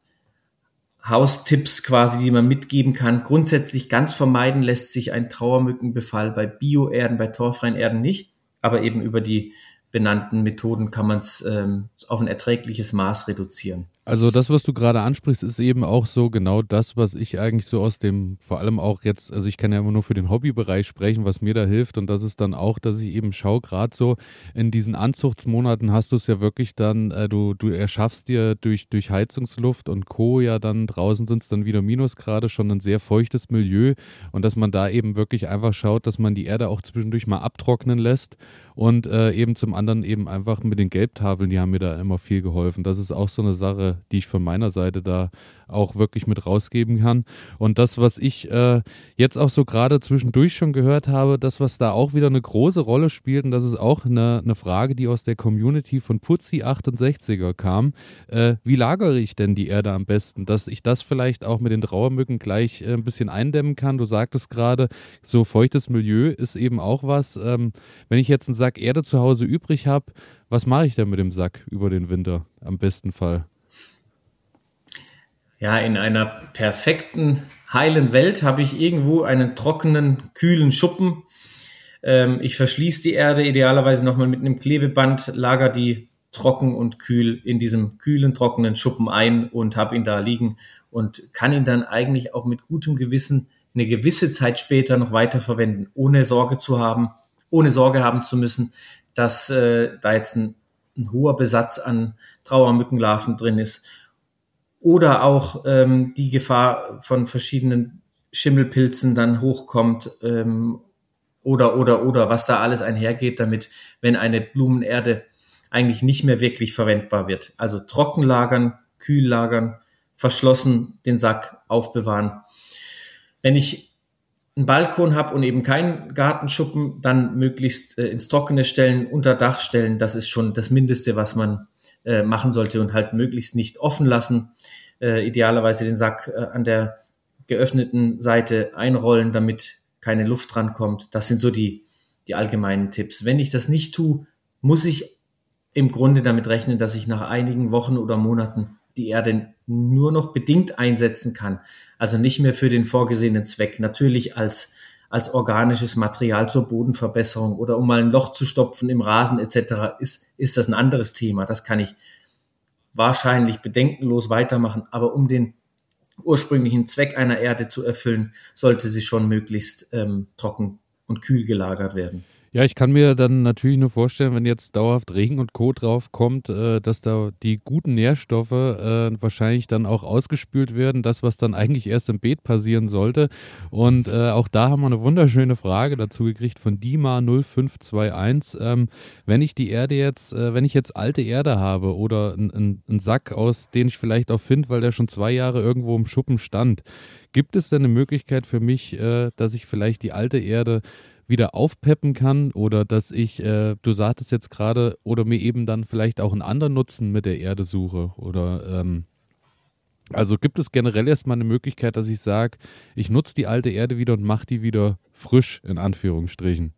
Haustipps quasi, die man mitgeben kann. Grundsätzlich ganz vermeiden lässt sich ein Trauermückenbefall bei Bioerden, bei torfreien Erden nicht, aber eben über die benannten Methoden kann man es ähm, auf ein erträgliches Maß reduzieren. Also das, was du gerade ansprichst, ist eben auch so genau das, was ich eigentlich so aus dem, vor allem auch jetzt, also ich kann ja immer nur für den Hobbybereich sprechen, was mir da hilft. Und das ist dann auch, dass ich eben schaue, gerade so in diesen Anzuchtsmonaten hast du es ja wirklich dann, äh, du, du erschaffst dir durch, durch Heizungsluft und Co. ja dann, draußen sind es dann wieder Minusgrade, schon ein sehr feuchtes Milieu. Und dass man da eben wirklich einfach schaut, dass man die Erde auch zwischendurch mal abtrocknen lässt und äh, eben zum anderen eben einfach mit den Gelbtafeln, die haben mir da immer viel geholfen. Das ist auch so eine Sache, die ich von meiner Seite da auch wirklich mit rausgeben kann. Und das, was ich äh, jetzt auch so gerade zwischendurch schon gehört habe, das, was da auch wieder eine große Rolle spielt, und das ist auch eine, eine Frage, die aus der Community von Putzi68er kam, äh, wie lagere ich denn die Erde am besten, dass ich das vielleicht auch mit den Trauermücken gleich äh, ein bisschen eindämmen kann. Du sagtest gerade, so feuchtes Milieu ist eben auch was. Ähm, wenn ich jetzt einen Sack Erde zu Hause übrig habe, was mache ich denn mit dem Sack über den Winter am besten Fall? Ja, in einer perfekten, heilen Welt habe ich irgendwo einen trockenen, kühlen Schuppen. Ähm, ich verschließe die Erde idealerweise nochmal mit einem Klebeband, lager die trocken und kühl in diesem kühlen, trockenen Schuppen ein und habe ihn da liegen und kann ihn dann eigentlich auch mit gutem Gewissen eine gewisse Zeit später noch weiterverwenden, ohne Sorge zu haben, ohne Sorge haben zu müssen, dass äh, da jetzt ein, ein hoher Besatz an Trauermückenlarven drin ist oder auch ähm, die Gefahr von verschiedenen Schimmelpilzen dann hochkommt ähm, oder oder oder was da alles einhergeht damit, wenn eine Blumenerde eigentlich nicht mehr wirklich verwendbar wird. Also trocken lagern, kühl lagern, verschlossen den Sack aufbewahren. Wenn ich einen Balkon habe und eben keinen Gartenschuppen, dann möglichst äh, ins Trockene stellen, unter Dach stellen. Das ist schon das Mindeste, was man äh, machen sollte und halt möglichst nicht offen lassen. Äh, idealerweise den Sack äh, an der geöffneten Seite einrollen, damit keine Luft drankommt. Das sind so die, die allgemeinen Tipps. Wenn ich das nicht tue, muss ich im Grunde damit rechnen, dass ich nach einigen Wochen oder Monaten die Erde nur noch bedingt einsetzen kann. Also nicht mehr für den vorgesehenen Zweck. Natürlich als als organisches Material zur Bodenverbesserung oder um mal ein Loch zu stopfen im Rasen etc. ist, ist das ein anderes Thema. Das kann ich wahrscheinlich bedenkenlos weitermachen. Aber um den ursprünglichen Zweck einer Erde zu erfüllen, sollte sie schon möglichst ähm, trocken und kühl gelagert werden. Ja, ich kann mir dann natürlich nur vorstellen, wenn jetzt dauerhaft Regen und Co. drauf kommt, äh, dass da die guten Nährstoffe äh, wahrscheinlich dann auch ausgespült werden, das, was dann eigentlich erst im Beet passieren sollte. Und äh, auch da haben wir eine wunderschöne Frage dazu gekriegt von Dima0521. Ähm, wenn ich die Erde jetzt, äh, wenn ich jetzt alte Erde habe oder einen Sack, aus den ich vielleicht auch finde, weil der schon zwei Jahre irgendwo im Schuppen stand, gibt es denn eine Möglichkeit für mich, äh, dass ich vielleicht die alte Erde wieder aufpeppen kann oder dass ich, äh, du sagtest jetzt gerade, oder mir eben dann vielleicht auch einen anderen Nutzen mit der Erde suche oder ähm, also gibt es generell erstmal eine Möglichkeit, dass ich sage, ich nutze die alte Erde wieder und mache die wieder frisch, in Anführungsstrichen?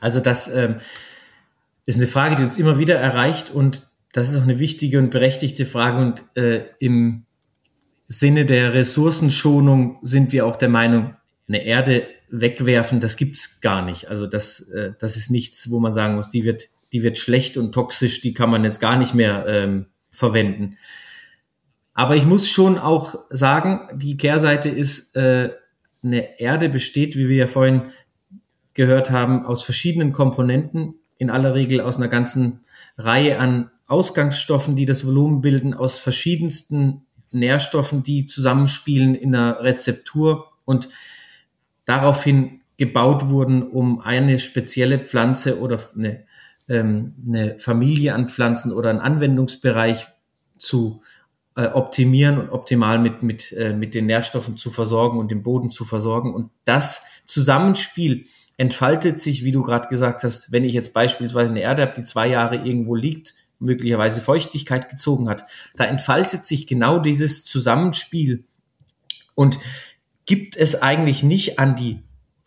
Also das ähm, ist eine Frage, die uns immer wieder erreicht und das ist auch eine wichtige und berechtigte Frage und äh, im Sinne der Ressourcenschonung sind wir auch der Meinung, eine Erde wegwerfen, das gibt's gar nicht. Also das, äh, das ist nichts, wo man sagen muss, die wird, die wird schlecht und toxisch, die kann man jetzt gar nicht mehr ähm, verwenden. Aber ich muss schon auch sagen, die Kehrseite ist, äh, eine Erde besteht, wie wir ja vorhin gehört haben, aus verschiedenen Komponenten, in aller Regel aus einer ganzen Reihe an Ausgangsstoffen, die das Volumen bilden, aus verschiedensten Nährstoffen, die zusammenspielen in einer Rezeptur und daraufhin gebaut wurden, um eine spezielle Pflanze oder eine, ähm, eine Familie an Pflanzen oder einen Anwendungsbereich zu äh, optimieren und optimal mit, mit, äh, mit den Nährstoffen zu versorgen und den Boden zu versorgen. Und das Zusammenspiel entfaltet sich, wie du gerade gesagt hast, wenn ich jetzt beispielsweise eine Erde habe, die zwei Jahre irgendwo liegt, möglicherweise Feuchtigkeit gezogen hat, da entfaltet sich genau dieses Zusammenspiel und gibt es eigentlich nicht an die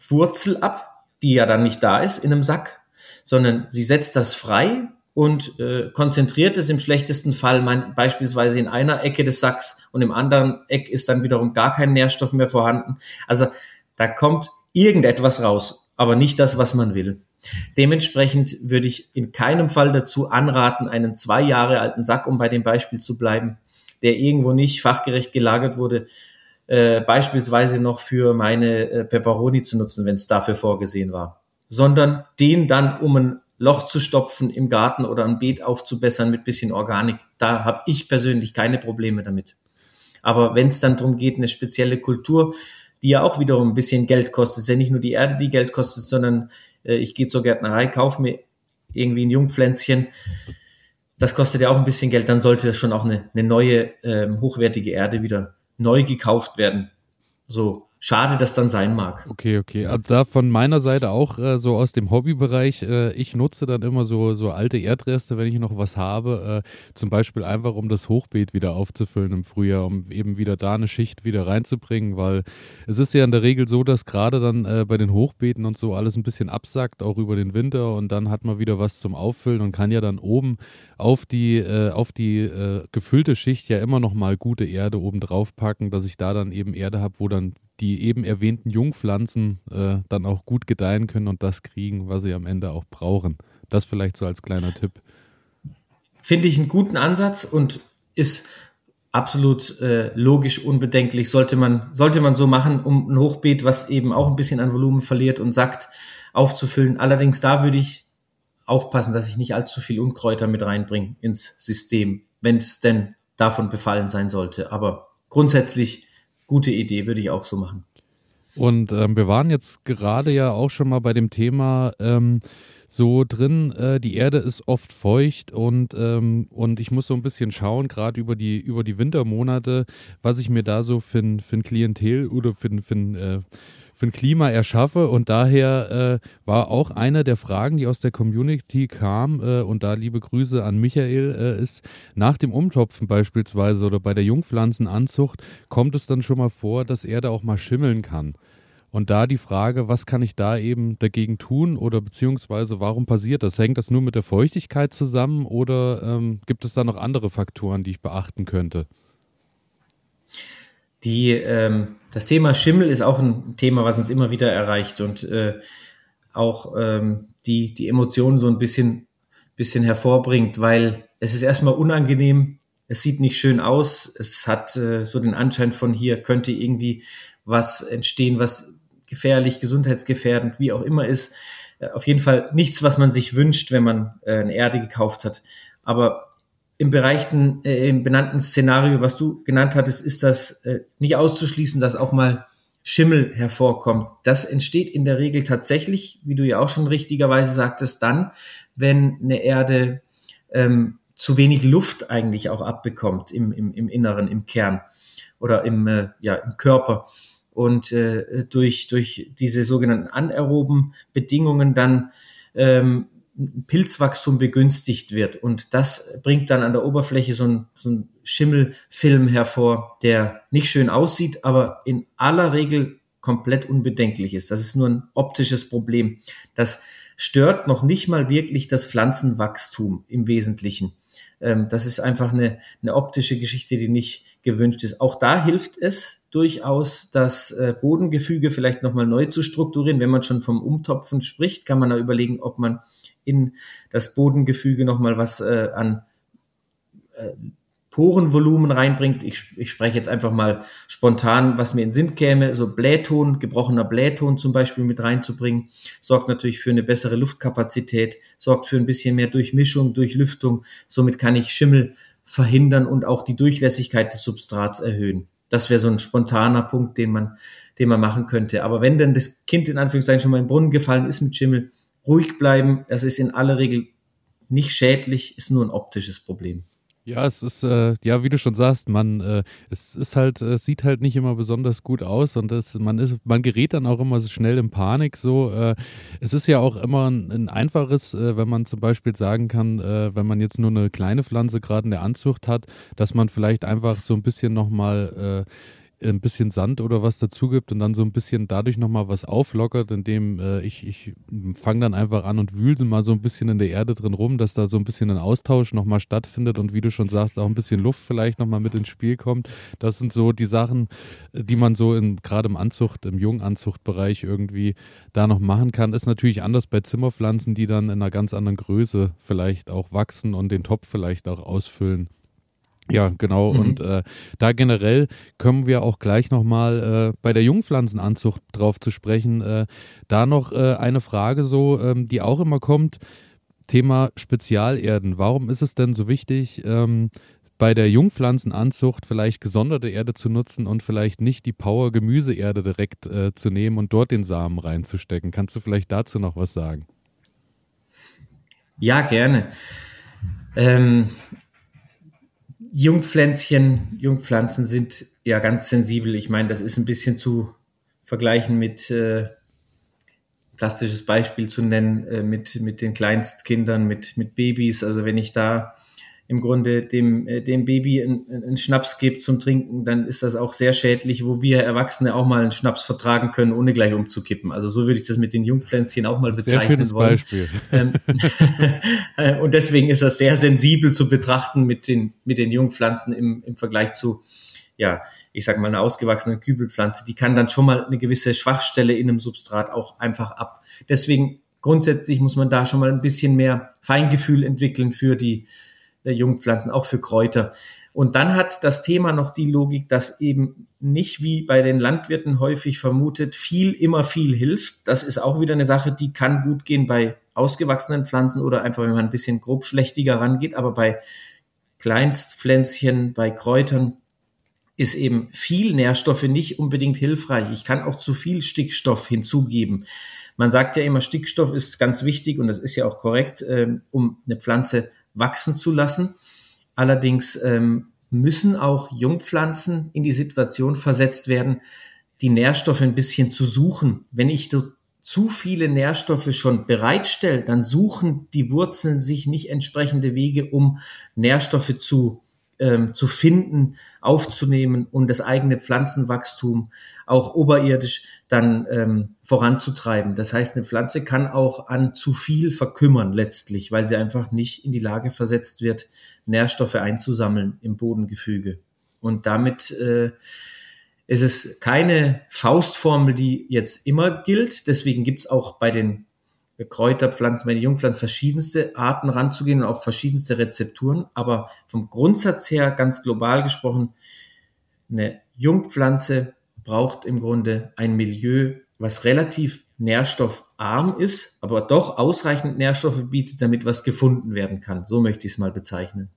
Wurzel ab, die ja dann nicht da ist in einem Sack, sondern sie setzt das frei und äh, konzentriert es im schlechtesten Fall mein, beispielsweise in einer Ecke des Sacks und im anderen Eck ist dann wiederum gar kein Nährstoff mehr vorhanden. Also da kommt irgendetwas raus, aber nicht das, was man will. Dementsprechend würde ich in keinem Fall dazu anraten, einen zwei Jahre alten Sack, um bei dem Beispiel zu bleiben, der irgendwo nicht fachgerecht gelagert wurde, äh, beispielsweise noch für meine äh, Peperoni zu nutzen, wenn es dafür vorgesehen war, sondern den dann um ein Loch zu stopfen im Garten oder ein Beet aufzubessern mit bisschen Organik. Da habe ich persönlich keine Probleme damit. Aber wenn es dann darum geht, eine spezielle Kultur, die ja auch wiederum ein bisschen Geld kostet, ist ja nicht nur die Erde, die Geld kostet, sondern äh, ich gehe zur Gärtnerei, kaufe mir irgendwie ein Jungpflänzchen. Das kostet ja auch ein bisschen Geld, dann sollte das schon auch eine, eine neue, ähm, hochwertige Erde wieder neu gekauft werden. So, schade das dann sein mag. Okay, okay. Also da von meiner Seite auch äh, so aus dem Hobbybereich, äh, ich nutze dann immer so, so alte Erdreste, wenn ich noch was habe, äh, zum Beispiel einfach, um das Hochbeet wieder aufzufüllen im Frühjahr, um eben wieder da eine Schicht wieder reinzubringen, weil es ist ja in der Regel so, dass gerade dann äh, bei den Hochbeeten und so alles ein bisschen absackt, auch über den Winter und dann hat man wieder was zum Auffüllen und kann ja dann oben auf die, äh, auf die äh, gefüllte Schicht ja immer noch mal gute Erde oben drauf packen, dass ich da dann eben Erde habe, wo dann die eben erwähnten Jungpflanzen äh, dann auch gut gedeihen können und das kriegen, was sie am Ende auch brauchen. Das vielleicht so als kleiner Tipp. Finde ich einen guten Ansatz und ist absolut äh, logisch unbedenklich. Sollte man, sollte man so machen, um ein Hochbeet, was eben auch ein bisschen an Volumen verliert und sackt, aufzufüllen. Allerdings da würde ich aufpassen, dass ich nicht allzu viel Unkräuter mit reinbringe ins System, wenn es denn davon befallen sein sollte. Aber grundsätzlich gute Idee, würde ich auch so machen. Und ähm, wir waren jetzt gerade ja auch schon mal bei dem Thema ähm, so drin, äh, die Erde ist oft feucht und, ähm, und ich muss so ein bisschen schauen, gerade über die, über die Wintermonate, was ich mir da so für ein, Klientel oder für, ein für ein Klima erschaffe. Und daher äh, war auch eine der Fragen, die aus der Community kam, äh, und da liebe Grüße an Michael, äh, ist nach dem Umtopfen beispielsweise oder bei der Jungpflanzenanzucht, kommt es dann schon mal vor, dass Erde auch mal schimmeln kann. Und da die Frage, was kann ich da eben dagegen tun oder beziehungsweise warum passiert das? Hängt das nur mit der Feuchtigkeit zusammen oder ähm, gibt es da noch andere Faktoren, die ich beachten könnte? Die, ähm, das Thema Schimmel ist auch ein Thema, was uns immer wieder erreicht und äh, auch ähm, die, die Emotionen so ein bisschen, bisschen hervorbringt, weil es ist erstmal unangenehm, es sieht nicht schön aus, es hat äh, so den Anschein von hier könnte irgendwie was entstehen, was gefährlich, gesundheitsgefährdend, wie auch immer ist. Äh, auf jeden Fall nichts, was man sich wünscht, wenn man äh, eine Erde gekauft hat. Aber im Bereichten, äh, im benannten Szenario, was du genannt hattest, ist das äh, nicht auszuschließen, dass auch mal Schimmel hervorkommt. Das entsteht in der Regel tatsächlich, wie du ja auch schon richtigerweise sagtest, dann, wenn eine Erde ähm, zu wenig Luft eigentlich auch abbekommt im, im, im Inneren, im Kern oder im, äh, ja, im Körper. Und äh, durch, durch diese sogenannten anaeroben Bedingungen dann ähm, Pilzwachstum begünstigt wird. Und das bringt dann an der Oberfläche so ein, so Schimmelfilm hervor, der nicht schön aussieht, aber in aller Regel komplett unbedenklich ist. Das ist nur ein optisches Problem. Das stört noch nicht mal wirklich das Pflanzenwachstum im Wesentlichen. Ähm, das ist einfach eine, eine optische Geschichte, die nicht gewünscht ist. Auch da hilft es durchaus, das äh, Bodengefüge vielleicht nochmal neu zu strukturieren. Wenn man schon vom Umtopfen spricht, kann man da überlegen, ob man in das Bodengefüge nochmal was äh, an äh, Porenvolumen reinbringt. Ich, ich spreche jetzt einfach mal spontan, was mir in Sinn käme, so Blähton, gebrochener Blähton zum Beispiel mit reinzubringen, sorgt natürlich für eine bessere Luftkapazität, sorgt für ein bisschen mehr Durchmischung, Durchlüftung. Somit kann ich Schimmel verhindern und auch die Durchlässigkeit des Substrats erhöhen. Das wäre so ein spontaner Punkt, den man, den man machen könnte. Aber wenn denn das Kind in Anführungszeichen schon mal in den Brunnen gefallen ist mit Schimmel, ruhig bleiben. Das ist in aller Regel nicht schädlich, ist nur ein optisches Problem. Ja, es ist, äh, ja, wie du schon sagst, man, äh, es ist halt, es sieht halt nicht immer besonders gut aus und es, man ist, man gerät dann auch immer so schnell in Panik. So, äh, es ist ja auch immer ein, ein einfaches, äh, wenn man zum Beispiel sagen kann, äh, wenn man jetzt nur eine kleine Pflanze gerade in der Anzucht hat, dass man vielleicht einfach so ein bisschen nochmal äh, ein bisschen Sand oder was dazu gibt und dann so ein bisschen dadurch nochmal was auflockert, indem äh, ich, ich fange dann einfach an und wühle mal so ein bisschen in der Erde drin rum, dass da so ein bisschen ein Austausch nochmal stattfindet und wie du schon sagst, auch ein bisschen Luft vielleicht nochmal mit ins Spiel kommt. Das sind so die Sachen, die man so gerade im Anzucht, im Junganzuchtbereich irgendwie da noch machen kann. Ist natürlich anders bei Zimmerpflanzen, die dann in einer ganz anderen Größe vielleicht auch wachsen und den Topf vielleicht auch ausfüllen. Ja, genau. Mhm. Und äh, da generell können wir auch gleich nochmal äh, bei der Jungpflanzenanzucht drauf zu sprechen. Äh, da noch äh, eine Frage so, ähm, die auch immer kommt. Thema Spezialerden. Warum ist es denn so wichtig, ähm, bei der Jungpflanzenanzucht vielleicht gesonderte Erde zu nutzen und vielleicht nicht die Power-Gemüseerde direkt äh, zu nehmen und dort den Samen reinzustecken? Kannst du vielleicht dazu noch was sagen? Ja, gerne. Ähm, Jungpflänzchen, Jungpflanzen sind ja ganz sensibel. Ich meine, das ist ein bisschen zu vergleichen mit äh, plastisches Beispiel zu nennen, äh, mit, mit den Kleinstkindern, mit, mit Babys. Also wenn ich da im Grunde dem, äh, dem Baby einen Schnaps gibt zum Trinken, dann ist das auch sehr schädlich, wo wir Erwachsene auch mal einen Schnaps vertragen können, ohne gleich umzukippen. Also so würde ich das mit den Jungpflänzchen auch mal bezeichnen sehr schönes wollen. Beispiel. Ähm, äh, und deswegen ist das sehr sensibel zu betrachten mit den, mit den Jungpflanzen im, im Vergleich zu, ja, ich sag mal, einer ausgewachsenen Kübelpflanze. Die kann dann schon mal eine gewisse Schwachstelle in einem Substrat auch einfach ab. Deswegen grundsätzlich muss man da schon mal ein bisschen mehr Feingefühl entwickeln für die, Jungpflanzen, auch für Kräuter. Und dann hat das Thema noch die Logik, dass eben nicht wie bei den Landwirten häufig vermutet, viel immer viel hilft. Das ist auch wieder eine Sache, die kann gut gehen bei ausgewachsenen Pflanzen oder einfach, wenn man ein bisschen grobschlächtiger rangeht. Aber bei Kleinstpflänzchen, bei Kräutern ist eben viel Nährstoffe nicht unbedingt hilfreich. Ich kann auch zu viel Stickstoff hinzugeben. Man sagt ja immer, Stickstoff ist ganz wichtig und das ist ja auch korrekt, ähm, um eine Pflanze wachsen zu lassen. Allerdings ähm, müssen auch Jungpflanzen in die Situation versetzt werden, die Nährstoffe ein bisschen zu suchen. Wenn ich zu viele Nährstoffe schon bereitstelle, dann suchen die Wurzeln sich nicht entsprechende Wege, um Nährstoffe zu ähm, zu finden, aufzunehmen und das eigene Pflanzenwachstum auch oberirdisch dann ähm, voranzutreiben. Das heißt, eine Pflanze kann auch an zu viel verkümmern letztlich, weil sie einfach nicht in die Lage versetzt wird, Nährstoffe einzusammeln im Bodengefüge. Und damit äh, ist es keine Faustformel, die jetzt immer gilt. Deswegen gibt es auch bei den Kräuterpflanzen, bei den Jungpflanzen verschiedenste Arten ranzugehen und auch verschiedenste Rezepturen. Aber vom Grundsatz her, ganz global gesprochen, eine Jungpflanze braucht im Grunde ein Milieu, was relativ nährstoffarm ist, aber doch ausreichend Nährstoffe bietet, damit was gefunden werden kann. So möchte ich es mal bezeichnen.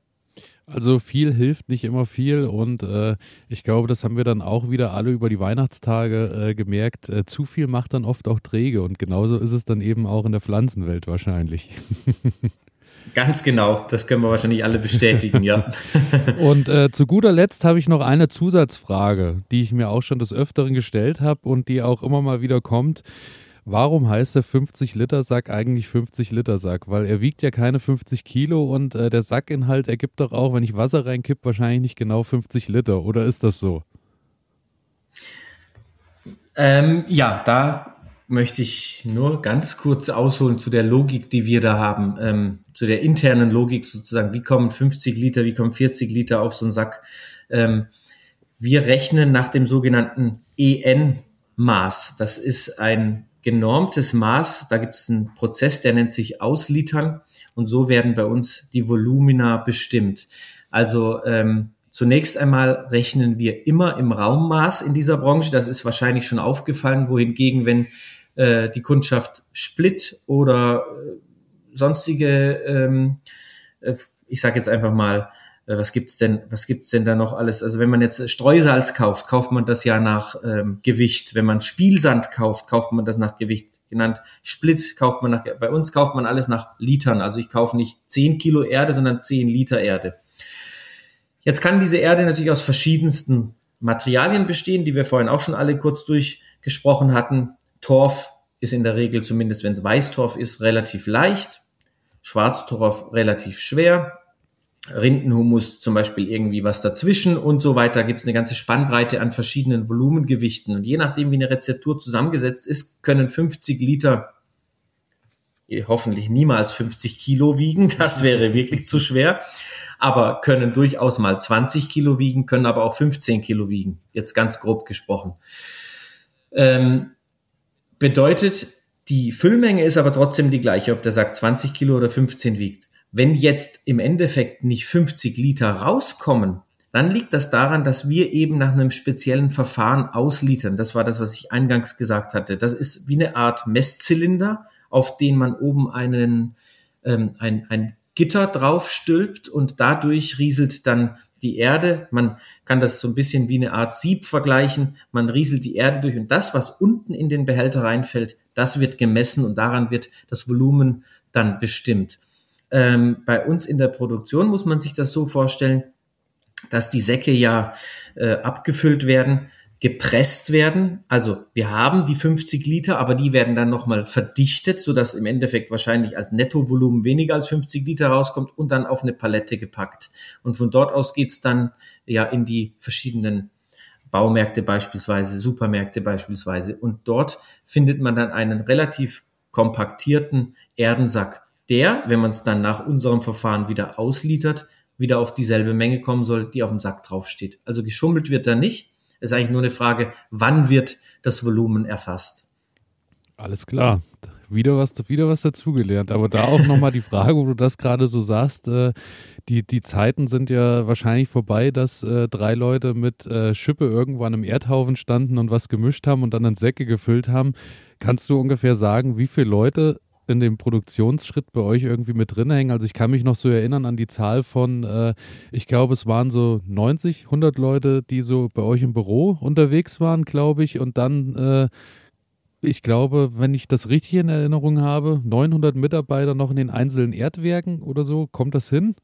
Also viel hilft nicht immer viel und äh, ich glaube, das haben wir dann auch wieder alle über die Weihnachtstage äh, gemerkt. Äh, zu viel macht dann oft auch träge und genauso ist es dann eben auch in der Pflanzenwelt wahrscheinlich. Ganz genau, das können wir wahrscheinlich alle bestätigen, ja. und äh, zu guter Letzt habe ich noch eine Zusatzfrage, die ich mir auch schon des Öfteren gestellt habe und die auch immer mal wieder kommt. Warum heißt der 50-Liter-Sack eigentlich 50-Liter-Sack? Weil er wiegt ja keine 50 Kilo und äh, der Sackinhalt ergibt doch auch, wenn ich Wasser reinkipp, wahrscheinlich nicht genau 50 Liter. Oder ist das so? Ähm, ja, da möchte ich nur ganz kurz ausholen zu der Logik, die wir da haben, ähm, zu der internen Logik sozusagen. Wie kommen 50 Liter, wie kommen 40 Liter auf so einen Sack? Ähm, wir rechnen nach dem sogenannten EN-Maß. Das ist ein genormtes Maß. Da gibt es einen Prozess, der nennt sich Auslitern und so werden bei uns die Volumina bestimmt. Also ähm, zunächst einmal rechnen wir immer im Raummaß in dieser Branche. Das ist wahrscheinlich schon aufgefallen, wohingegen, wenn äh, die Kundschaft Split oder äh, sonstige, ähm, äh, ich sage jetzt einfach mal, was gibt's denn, was gibt's denn da noch alles? Also wenn man jetzt Streusalz kauft, kauft man das ja nach ähm, Gewicht. Wenn man Spielsand kauft, kauft man das nach Gewicht genannt. Split kauft man nach, bei uns kauft man alles nach Litern. Also ich kaufe nicht 10 Kilo Erde, sondern 10 Liter Erde. Jetzt kann diese Erde natürlich aus verschiedensten Materialien bestehen, die wir vorhin auch schon alle kurz durchgesprochen hatten. Torf ist in der Regel, zumindest wenn es Weißtorf ist, relativ leicht. Schwarztorf relativ schwer. Rindenhumus zum Beispiel irgendwie was dazwischen und so weiter. Gibt es eine ganze Spannbreite an verschiedenen Volumengewichten. Und je nachdem, wie eine Rezeptur zusammengesetzt ist, können 50 Liter eh, hoffentlich niemals 50 Kilo wiegen. Das wäre wirklich zu schwer. Aber können durchaus mal 20 Kilo wiegen, können aber auch 15 Kilo wiegen. Jetzt ganz grob gesprochen. Ähm, bedeutet, die Füllmenge ist aber trotzdem die gleiche, ob der sagt 20 Kilo oder 15 wiegt. Wenn jetzt im Endeffekt nicht 50 Liter rauskommen, dann liegt das daran, dass wir eben nach einem speziellen Verfahren auslitern. Das war das, was ich eingangs gesagt hatte. Das ist wie eine Art Messzylinder, auf den man oben einen, ähm, ein, ein Gitter drauf stülpt und dadurch rieselt dann die Erde. Man kann das so ein bisschen wie eine Art Sieb vergleichen. Man rieselt die Erde durch und das, was unten in den Behälter reinfällt, das wird gemessen und daran wird das Volumen dann bestimmt. Ähm, bei uns in der Produktion muss man sich das so vorstellen, dass die Säcke ja äh, abgefüllt werden, gepresst werden. Also wir haben die 50 Liter, aber die werden dann nochmal verdichtet, sodass im Endeffekt wahrscheinlich als Nettovolumen weniger als 50 Liter rauskommt und dann auf eine Palette gepackt. Und von dort aus geht's dann ja in die verschiedenen Baumärkte beispielsweise, Supermärkte beispielsweise. Und dort findet man dann einen relativ kompaktierten Erdensack der, wenn man es dann nach unserem Verfahren wieder auslitert, wieder auf dieselbe Menge kommen soll, die auf dem Sack draufsteht. Also geschummelt wird da nicht. Es ist eigentlich nur eine Frage, wann wird das Volumen erfasst. Alles klar. Wieder was, wieder was dazugelernt. Aber da auch nochmal die Frage, wo du das gerade so sagst, äh, die, die Zeiten sind ja wahrscheinlich vorbei, dass äh, drei Leute mit äh, Schippe irgendwann im Erdhaufen standen und was gemischt haben und dann in Säcke gefüllt haben. Kannst du ungefähr sagen, wie viele Leute in dem Produktionsschritt bei euch irgendwie mit drin hängen? Also ich kann mich noch so erinnern an die Zahl von, äh, ich glaube, es waren so 90, 100 Leute, die so bei euch im Büro unterwegs waren, glaube ich. Und dann, äh, ich glaube, wenn ich das richtig in Erinnerung habe, 900 Mitarbeiter noch in den einzelnen Erdwerken oder so. Kommt das hin?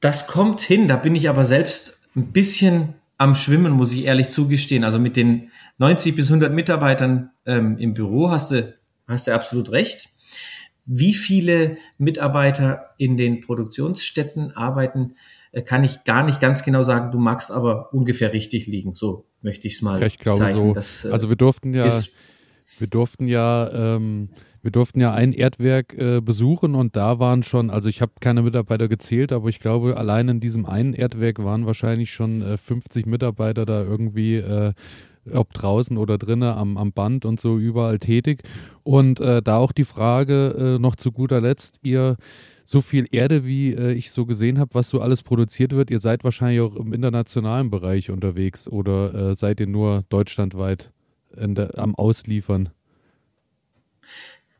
Das kommt hin. Da bin ich aber selbst ein bisschen am Schwimmen, muss ich ehrlich zugestehen. Also mit den 90 bis 100 Mitarbeitern ähm, im Büro hast du hast du absolut recht. Wie viele Mitarbeiter in den Produktionsstätten arbeiten, äh, kann ich gar nicht ganz genau sagen. Du magst aber ungefähr richtig liegen. So möchte ich es mal ja, ich glaube zeigen. So. Das, äh, also wir durften ja, wir durften ja, ähm, wir durften ja ein Erdwerk äh, besuchen und da waren schon, also ich habe keine Mitarbeiter gezählt, aber ich glaube, allein in diesem einen Erdwerk waren wahrscheinlich schon äh, 50 Mitarbeiter da irgendwie äh, ob draußen oder drinnen am, am Band und so überall tätig. Und äh, da auch die Frage äh, noch zu guter Letzt, ihr so viel Erde, wie äh, ich so gesehen habe, was so alles produziert wird, ihr seid wahrscheinlich auch im internationalen Bereich unterwegs oder äh, seid ihr nur deutschlandweit der, am Ausliefern?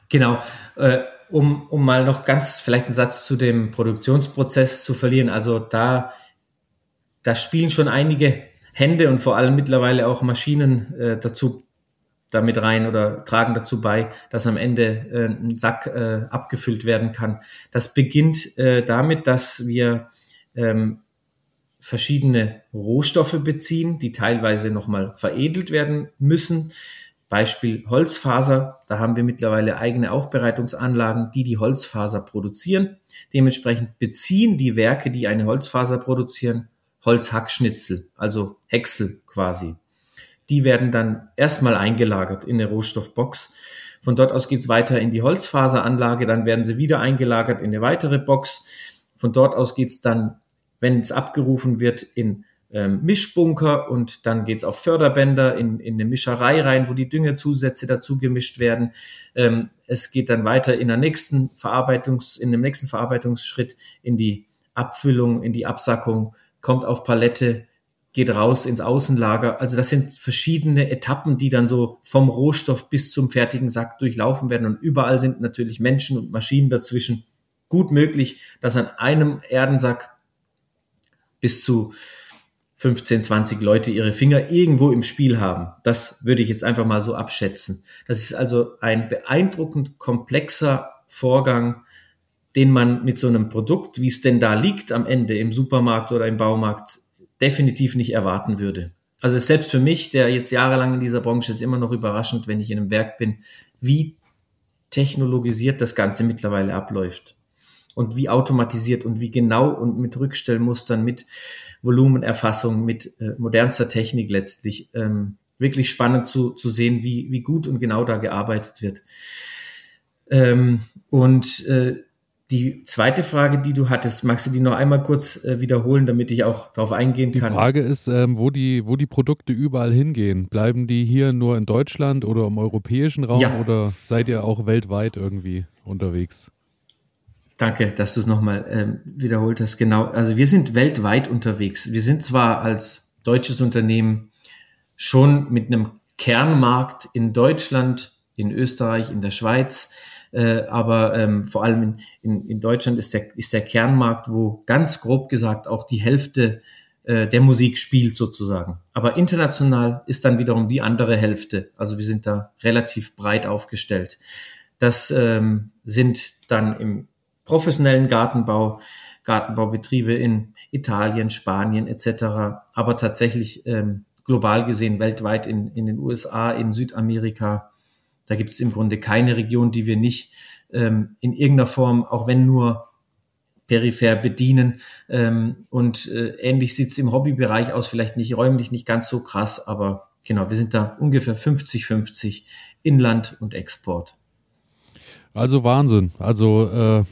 Genau. Äh, um, um mal noch ganz vielleicht einen Satz zu dem Produktionsprozess zu verlieren. Also da, da spielen schon einige Hände und vor allem mittlerweile auch Maschinen äh, dazu damit rein oder tragen dazu bei, dass am Ende äh, ein Sack äh, abgefüllt werden kann. Das beginnt äh, damit, dass wir ähm, verschiedene Rohstoffe beziehen, die teilweise nochmal veredelt werden müssen. Beispiel Holzfaser, da haben wir mittlerweile eigene Aufbereitungsanlagen, die die Holzfaser produzieren. Dementsprechend beziehen die Werke, die eine Holzfaser produzieren, Holzhackschnitzel, also Häcksel quasi. Die werden dann erstmal eingelagert in eine Rohstoffbox. Von dort aus geht's weiter in die Holzfaseranlage, dann werden sie wieder eingelagert in eine weitere Box. Von dort aus geht's dann, wenn es abgerufen wird, in ähm, Mischbunker und dann geht's auf Förderbänder in, in eine Mischerei rein, wo die Düngezusätze dazu gemischt werden. Ähm, es geht dann weiter in der nächsten Verarbeitungs, in dem nächsten Verarbeitungsschritt in die Abfüllung, in die Absackung, kommt auf Palette, geht raus ins Außenlager. Also das sind verschiedene Etappen, die dann so vom Rohstoff bis zum fertigen Sack durchlaufen werden. Und überall sind natürlich Menschen und Maschinen dazwischen. Gut möglich, dass an einem Erdensack bis zu 15, 20 Leute ihre Finger irgendwo im Spiel haben. Das würde ich jetzt einfach mal so abschätzen. Das ist also ein beeindruckend komplexer Vorgang, den man mit so einem Produkt, wie es denn da liegt am Ende im Supermarkt oder im Baumarkt, definitiv nicht erwarten würde. Also selbst für mich, der jetzt jahrelang in dieser Branche ist, immer noch überraschend, wenn ich in einem Werk bin, wie technologisiert das Ganze mittlerweile abläuft und wie automatisiert und wie genau und mit Rückstellmustern, mit Volumenerfassung, mit äh, modernster Technik letztlich ähm, wirklich spannend zu, zu sehen, wie, wie gut und genau da gearbeitet wird. Ähm, und äh, die zweite Frage, die du hattest, magst du die noch einmal kurz äh, wiederholen, damit ich auch darauf eingehen kann? Die Frage ist, ähm, wo, die, wo die Produkte überall hingehen. Bleiben die hier nur in Deutschland oder im europäischen Raum ja. oder seid ihr auch weltweit irgendwie unterwegs? Danke, dass du es nochmal ähm, wiederholt hast. Genau, also wir sind weltweit unterwegs. Wir sind zwar als deutsches Unternehmen schon mit einem Kernmarkt in Deutschland, in Österreich, in der Schweiz, äh, aber ähm, vor allem in, in, in Deutschland ist der, ist der Kernmarkt, wo ganz grob gesagt auch die Hälfte äh, der Musik spielt sozusagen. Aber international ist dann wiederum die andere Hälfte. Also wir sind da relativ breit aufgestellt. Das ähm, sind dann im professionellen Gartenbau, Gartenbaubetriebe in Italien, Spanien etc., aber tatsächlich ähm, global gesehen weltweit in, in den USA, in Südamerika, da gibt es im Grunde keine Region, die wir nicht ähm, in irgendeiner Form, auch wenn nur peripher bedienen. Ähm, und äh, ähnlich sieht es im Hobbybereich aus, vielleicht nicht räumlich nicht ganz so krass, aber genau, wir sind da ungefähr 50-50 Inland und Export. Also Wahnsinn. Also äh,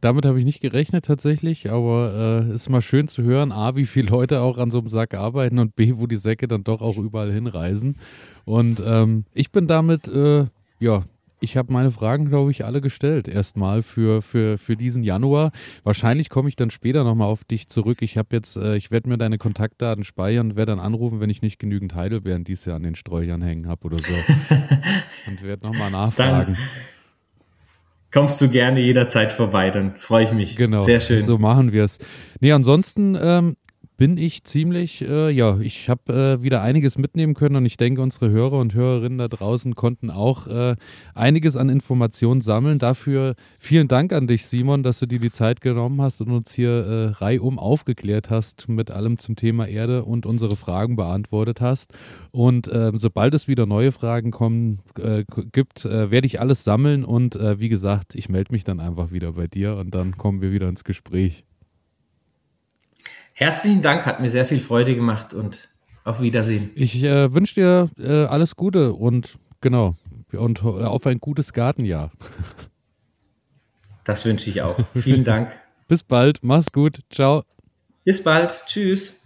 damit habe ich nicht gerechnet tatsächlich, aber äh, ist mal schön zu hören, A, wie viele Leute auch an so einem Sack arbeiten und B, wo die Säcke dann doch auch überall hinreisen. Und ähm, ich bin damit, äh, ja, ich habe meine Fragen, glaube ich, alle gestellt. Erstmal für, für, für diesen Januar. Wahrscheinlich komme ich dann später nochmal auf dich zurück. Ich habe jetzt, äh, ich werde mir deine Kontaktdaten speichern und werde dann anrufen, wenn ich nicht genügend Heidelbeeren dies Jahr an den Sträuchern hängen habe oder so. und werde nochmal nachfragen. Dann kommst du gerne jederzeit vorbei, dann freue ich mich. Genau. Sehr schön. So machen wir es. Nee, ansonsten ähm, bin ich ziemlich, äh, ja, ich habe äh, wieder einiges mitnehmen können und ich denke, unsere Hörer und Hörerinnen da draußen konnten auch äh, einiges an Informationen sammeln. Dafür vielen Dank an dich, Simon, dass du dir die Zeit genommen hast und uns hier äh, reihum aufgeklärt hast mit allem zum Thema Erde und unsere Fragen beantwortet hast. Und ähm, sobald es wieder neue Fragen kommen äh, gibt, äh, werde ich alles sammeln und wie gesagt, ich melde mich dann einfach wieder bei dir und dann kommen wir wieder ins Gespräch. Herzlichen Dank, hat mir sehr viel Freude gemacht und auf Wiedersehen. Ich äh, wünsche dir äh, alles Gute und genau und äh, auf ein gutes Gartenjahr. Das wünsche ich auch. Vielen Dank. Bis bald, mach's gut, ciao. Bis bald, tschüss.